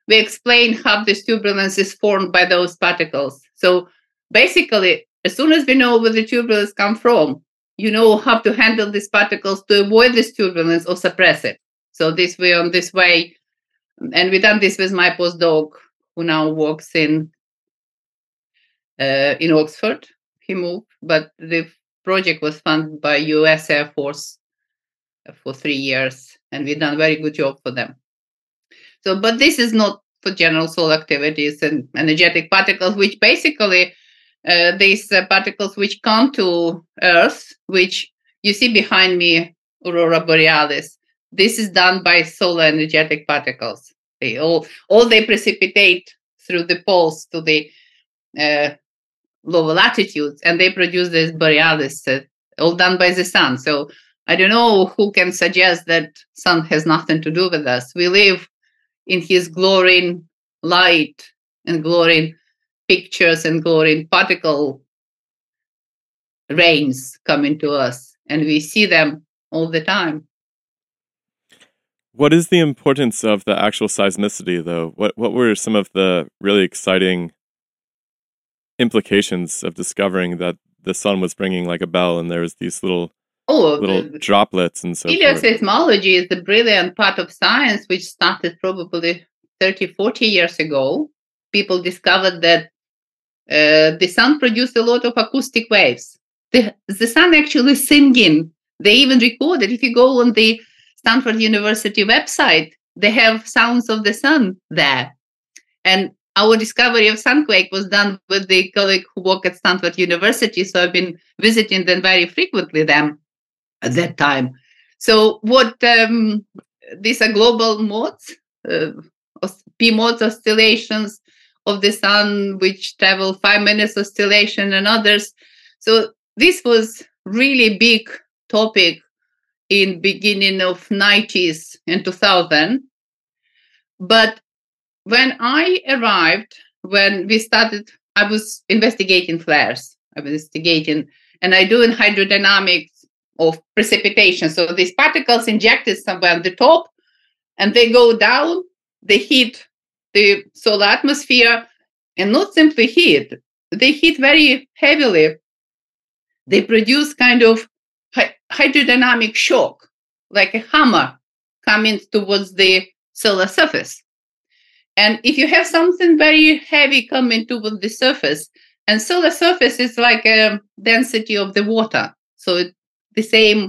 we explain how this turbulence is formed by those particles. So basically, as soon as we know where the turbulence come from, you know how to handle these particles to avoid this turbulence or suppress it. So this way, on this way, and we done this with my postdoc, who now works in uh, in Oxford. He moved, but the project was funded by U.S. Air Force for three years, and we done a very good job for them. So, but this is not for general solar activities and energetic particles, which basically uh, these uh, particles which come to Earth, which you see behind me, aurora borealis. This is done by solar energetic particles. They all all they precipitate through the poles to the uh, lower latitudes, and they produce this borealis, uh, all done by the sun. So I don't know who can suggest that sun has nothing to do with us. We live in his glowing light and glowing pictures and glowing particle rains coming to us, and we see them all the time. What is the importance of the actual seismicity, though? What what were some of the really exciting implications of discovering that the sun was ringing like a bell, and there was these little Oh, little the- droplets and so forth. Helioseismology is the brilliant part of science which started probably 30, 40 years ago. People discovered that uh, the sun produced a lot of acoustic waves. The, the sun actually singing. They even recorded, if you go on the Stanford University website, they have sounds of the sun there. And our discovery of sunquake was done with the colleague who work at Stanford University. So I've been visiting them very frequently them at that time. So what um, these are global modes, uh, p modes oscillations of the sun, which travel five minutes oscillation and others. So this was really big topic in beginning of 90s and 2000. But when I arrived, when we started, I was investigating flares. I was investigating, and I do in hydrodynamics of precipitation. So these particles injected somewhere on the top, and they go down. They hit the solar atmosphere, and not simply hit. They hit very heavily. They produce kind of hydrodynamic shock, like a hammer coming towards the solar surface. And if you have something very heavy coming towards the surface, and solar surface is like a density of the water, so it, the same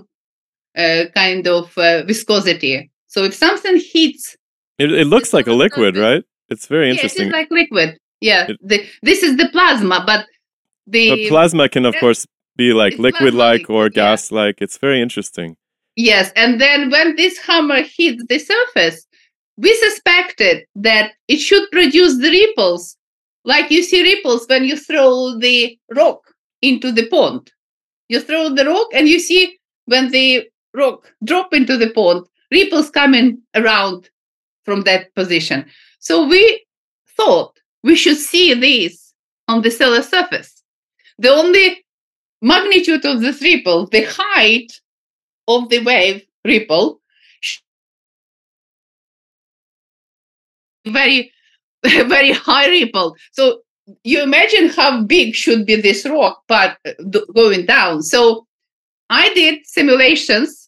uh, kind of uh, viscosity. So if something hits, It, it looks like a liquid, surface- right? It's very interesting. yeah, it's like liquid. Yeah, It- the, this is the plasma, but the but plasma can, of course, be like liquid-like or gas-like. It's very interesting. Yes, and then when this hammer hits the surface, we suspected that it should produce the ripples, like you see ripples when you throw the rock into the pond. You throw the rock, and you see when the rock drop into the pond, ripples coming around from that position. So we thought we should see this on the solar surface. The only magnitude of this ripple, the height of the wave ripple very very high ripple so you imagine how big should be this rock but uh, going down so i did simulations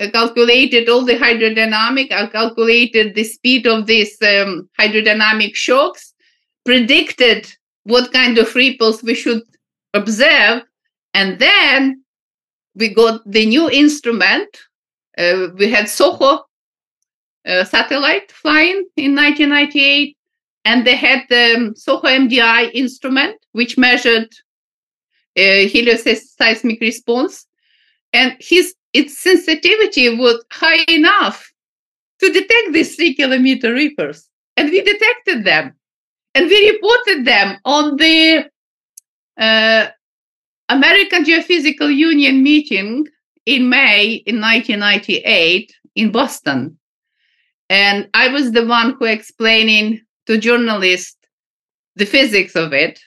I calculated all the hydrodynamic i calculated the speed of these um, hydrodynamic shocks predicted what kind of ripples we should observe and then we got the new instrument. Uh, we had Soho uh, satellite flying in 1998, and they had the um, Soho MDI instrument, which measured uh, helioseismic response, and his its sensitivity was high enough to detect these three kilometer rippers, and we detected them, and we reported them on the uh, American Geophysical Union meeting in May in 1998 in Boston. And I was the one who explaining to journalists the physics of it.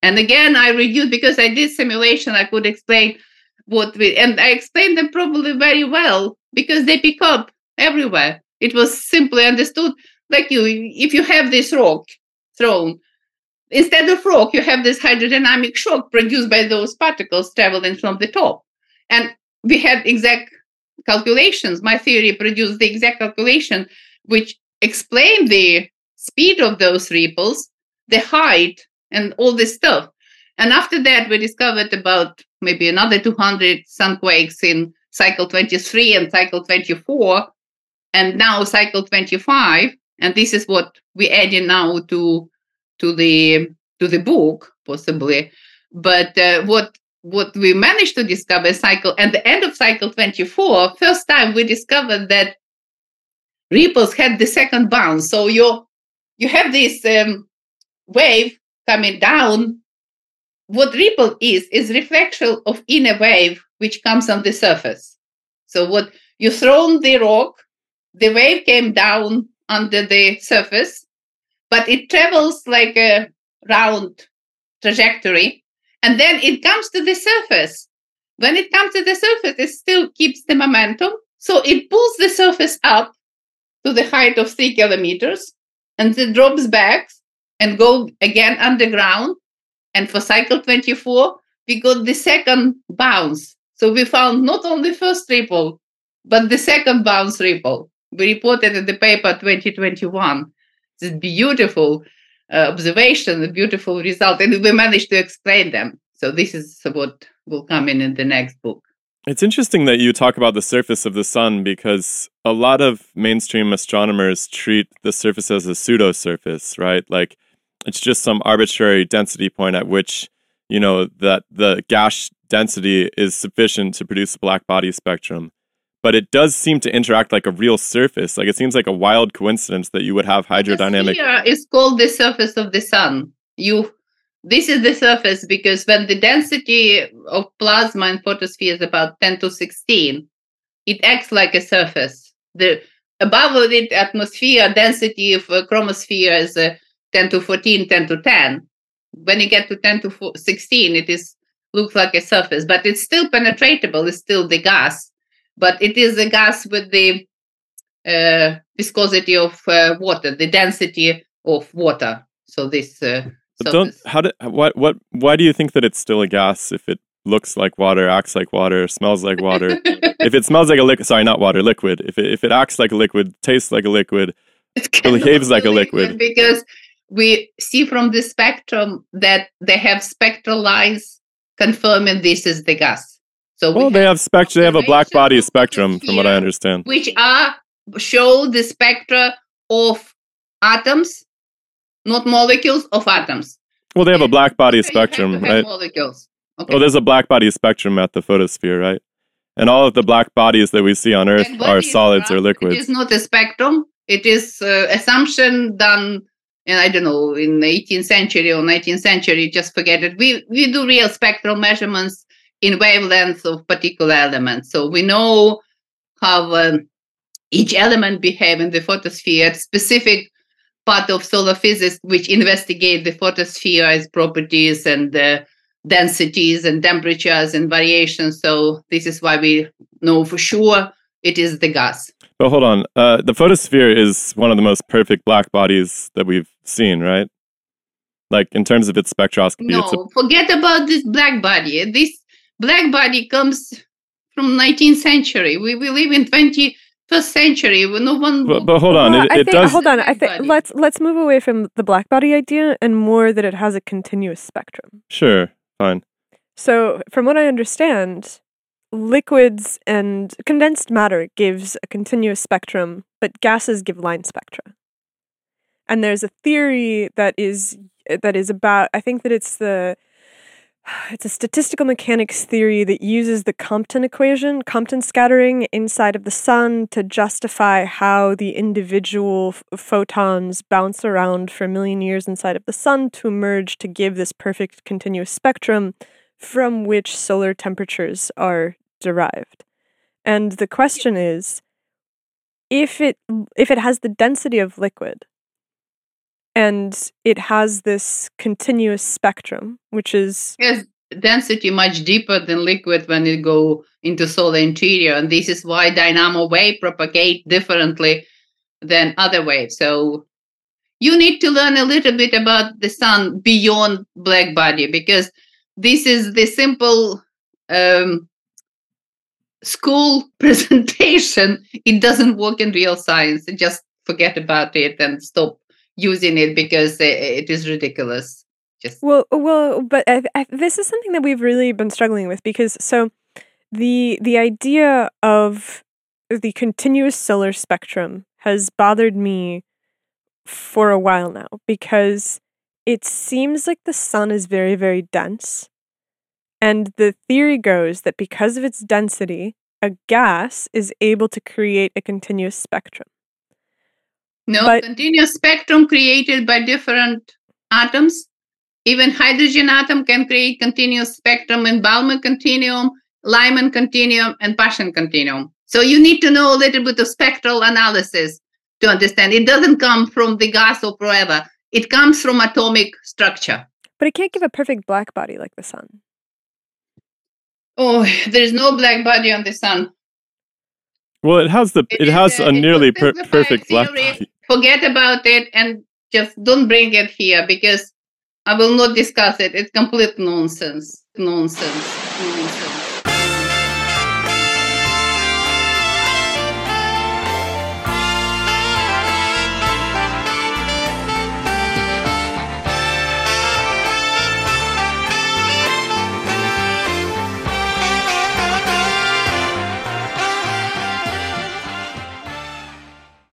And again, I reviewed because I did simulation, I could explain what we, and I explained them probably very well because they pick up everywhere. It was simply understood like you, if you have this rock thrown, instead of rock, you have this hydrodynamic shock produced by those particles traveling from the top. And we had exact calculations. My theory produced the exact calculation which explain the speed of those ripples, the height, and all this stuff. And after that, we discovered about maybe another 200 sunquakes in cycle 23 and cycle 24, and now cycle 25. And this is what we adding now to to the to the book possibly but uh, what what we managed to discover cycle at the end of cycle 24 first time we discovered that ripples had the second bounce. So you you have this um, wave coming down. What ripple is is reflection of inner wave which comes on the surface. So what you thrown the rock the wave came down under the surface but it travels like a round trajectory and then it comes to the surface. When it comes to the surface it still keeps the momentum so it pulls the surface up to the height of three kilometers and then drops back and go again underground and for cycle 24 we got the second bounce. So we found not only first ripple, but the second bounce ripple. We reported in the paper 2021. It's a beautiful uh, observation, a beautiful result, and we managed to explain them. So this is what will come in in the next book. It's interesting that you talk about the surface of the sun because a lot of mainstream astronomers treat the surface as a pseudo surface, right? Like it's just some arbitrary density point at which, you know, that the gas density is sufficient to produce a black body spectrum. But it does seem to interact like a real surface. Like it seems like a wild coincidence that you would have hydrodynamic. It's called the surface of the sun. You this is the surface because when the density of plasma in photosphere is about 10 to 16, it acts like a surface. The above the atmosphere density of chromosphere is uh, 10 to 14, 10 to 10. When you get to 10 to 16, it is looks like a surface, but it's still penetratable. It's still the gas, but it is a gas with the uh, viscosity of uh, water, the density of water. So this but don't how do what what why do you think that it's still a gas if it looks like water, acts like water, smells like water? if it smells like a liquid, sorry, not water, liquid. If it if it acts like a liquid, tastes like a liquid, it behaves like a liquid. Because we see from the spectrum that they have spectral lines confirming this is the gas. So well, we they have spect they have a black body spectrum, from what I understand, which are show the spectra of atoms not molecules of atoms. Well, they have a black body spectrum, right? Molecules. Okay. Oh, there's a black body spectrum at the photosphere, right? And all of the black bodies that we see on Earth are solids or liquids. It is not a spectrum. It is uh, assumption done, and I don't know, in the 18th century or 19th century. Just forget it. We we do real spectral measurements in wavelengths of particular elements, so we know how um, each element behave in the photosphere at specific part of solar physics which investigate the photosphere's properties and the densities and temperatures and variations. So this is why we know for sure it is the gas. But hold on, uh, the photosphere is one of the most perfect black bodies that we've seen, right? Like in terms of its spectroscopy. No, a- forget about this black body. This black body comes from 19th century. We, we live in 20 first century when no one but, but hold on well, it, I it think, does hold on i think let's let's move away from the black body idea and more that it has a continuous spectrum. Sure fine. So from what i understand liquids and condensed matter gives a continuous spectrum but gases give line spectra. And there's a theory that is that is about i think that it's the it's a statistical mechanics theory that uses the Compton equation, Compton scattering inside of the sun to justify how the individual f- photons bounce around for a million years inside of the sun to emerge to give this perfect continuous spectrum from which solar temperatures are derived. And the question is if it if it has the density of liquid, and it has this continuous spectrum which is yes density much deeper than liquid when it go into solar interior and this is why dynamo wave propagate differently than other waves. So you need to learn a little bit about the sun beyond black body because this is the simple um, school presentation. It doesn't work in real science. Just forget about it and stop using it because it is ridiculous. Just well, well, but I, I, this is something that we've really been struggling with because so the the idea of the continuous solar spectrum has bothered me for a while now because it seems like the sun is very very dense and the theory goes that because of its density a gas is able to create a continuous spectrum no, but, continuous spectrum created by different atoms. Even hydrogen atom can create continuous spectrum in Balmer continuum, Lyman continuum, and Paschen continuum. So you need to know a little bit of spectral analysis to understand. It doesn't come from the gas or whatever. It comes from atomic structure. But it can't give a perfect black body like the sun. Oh, there's no black body on the sun. Well, it has the it, it has a, a nearly per- perfect black body forget about it and just don't bring it here because I will not discuss it. It's complete nonsense. Nonsense. Nonsense.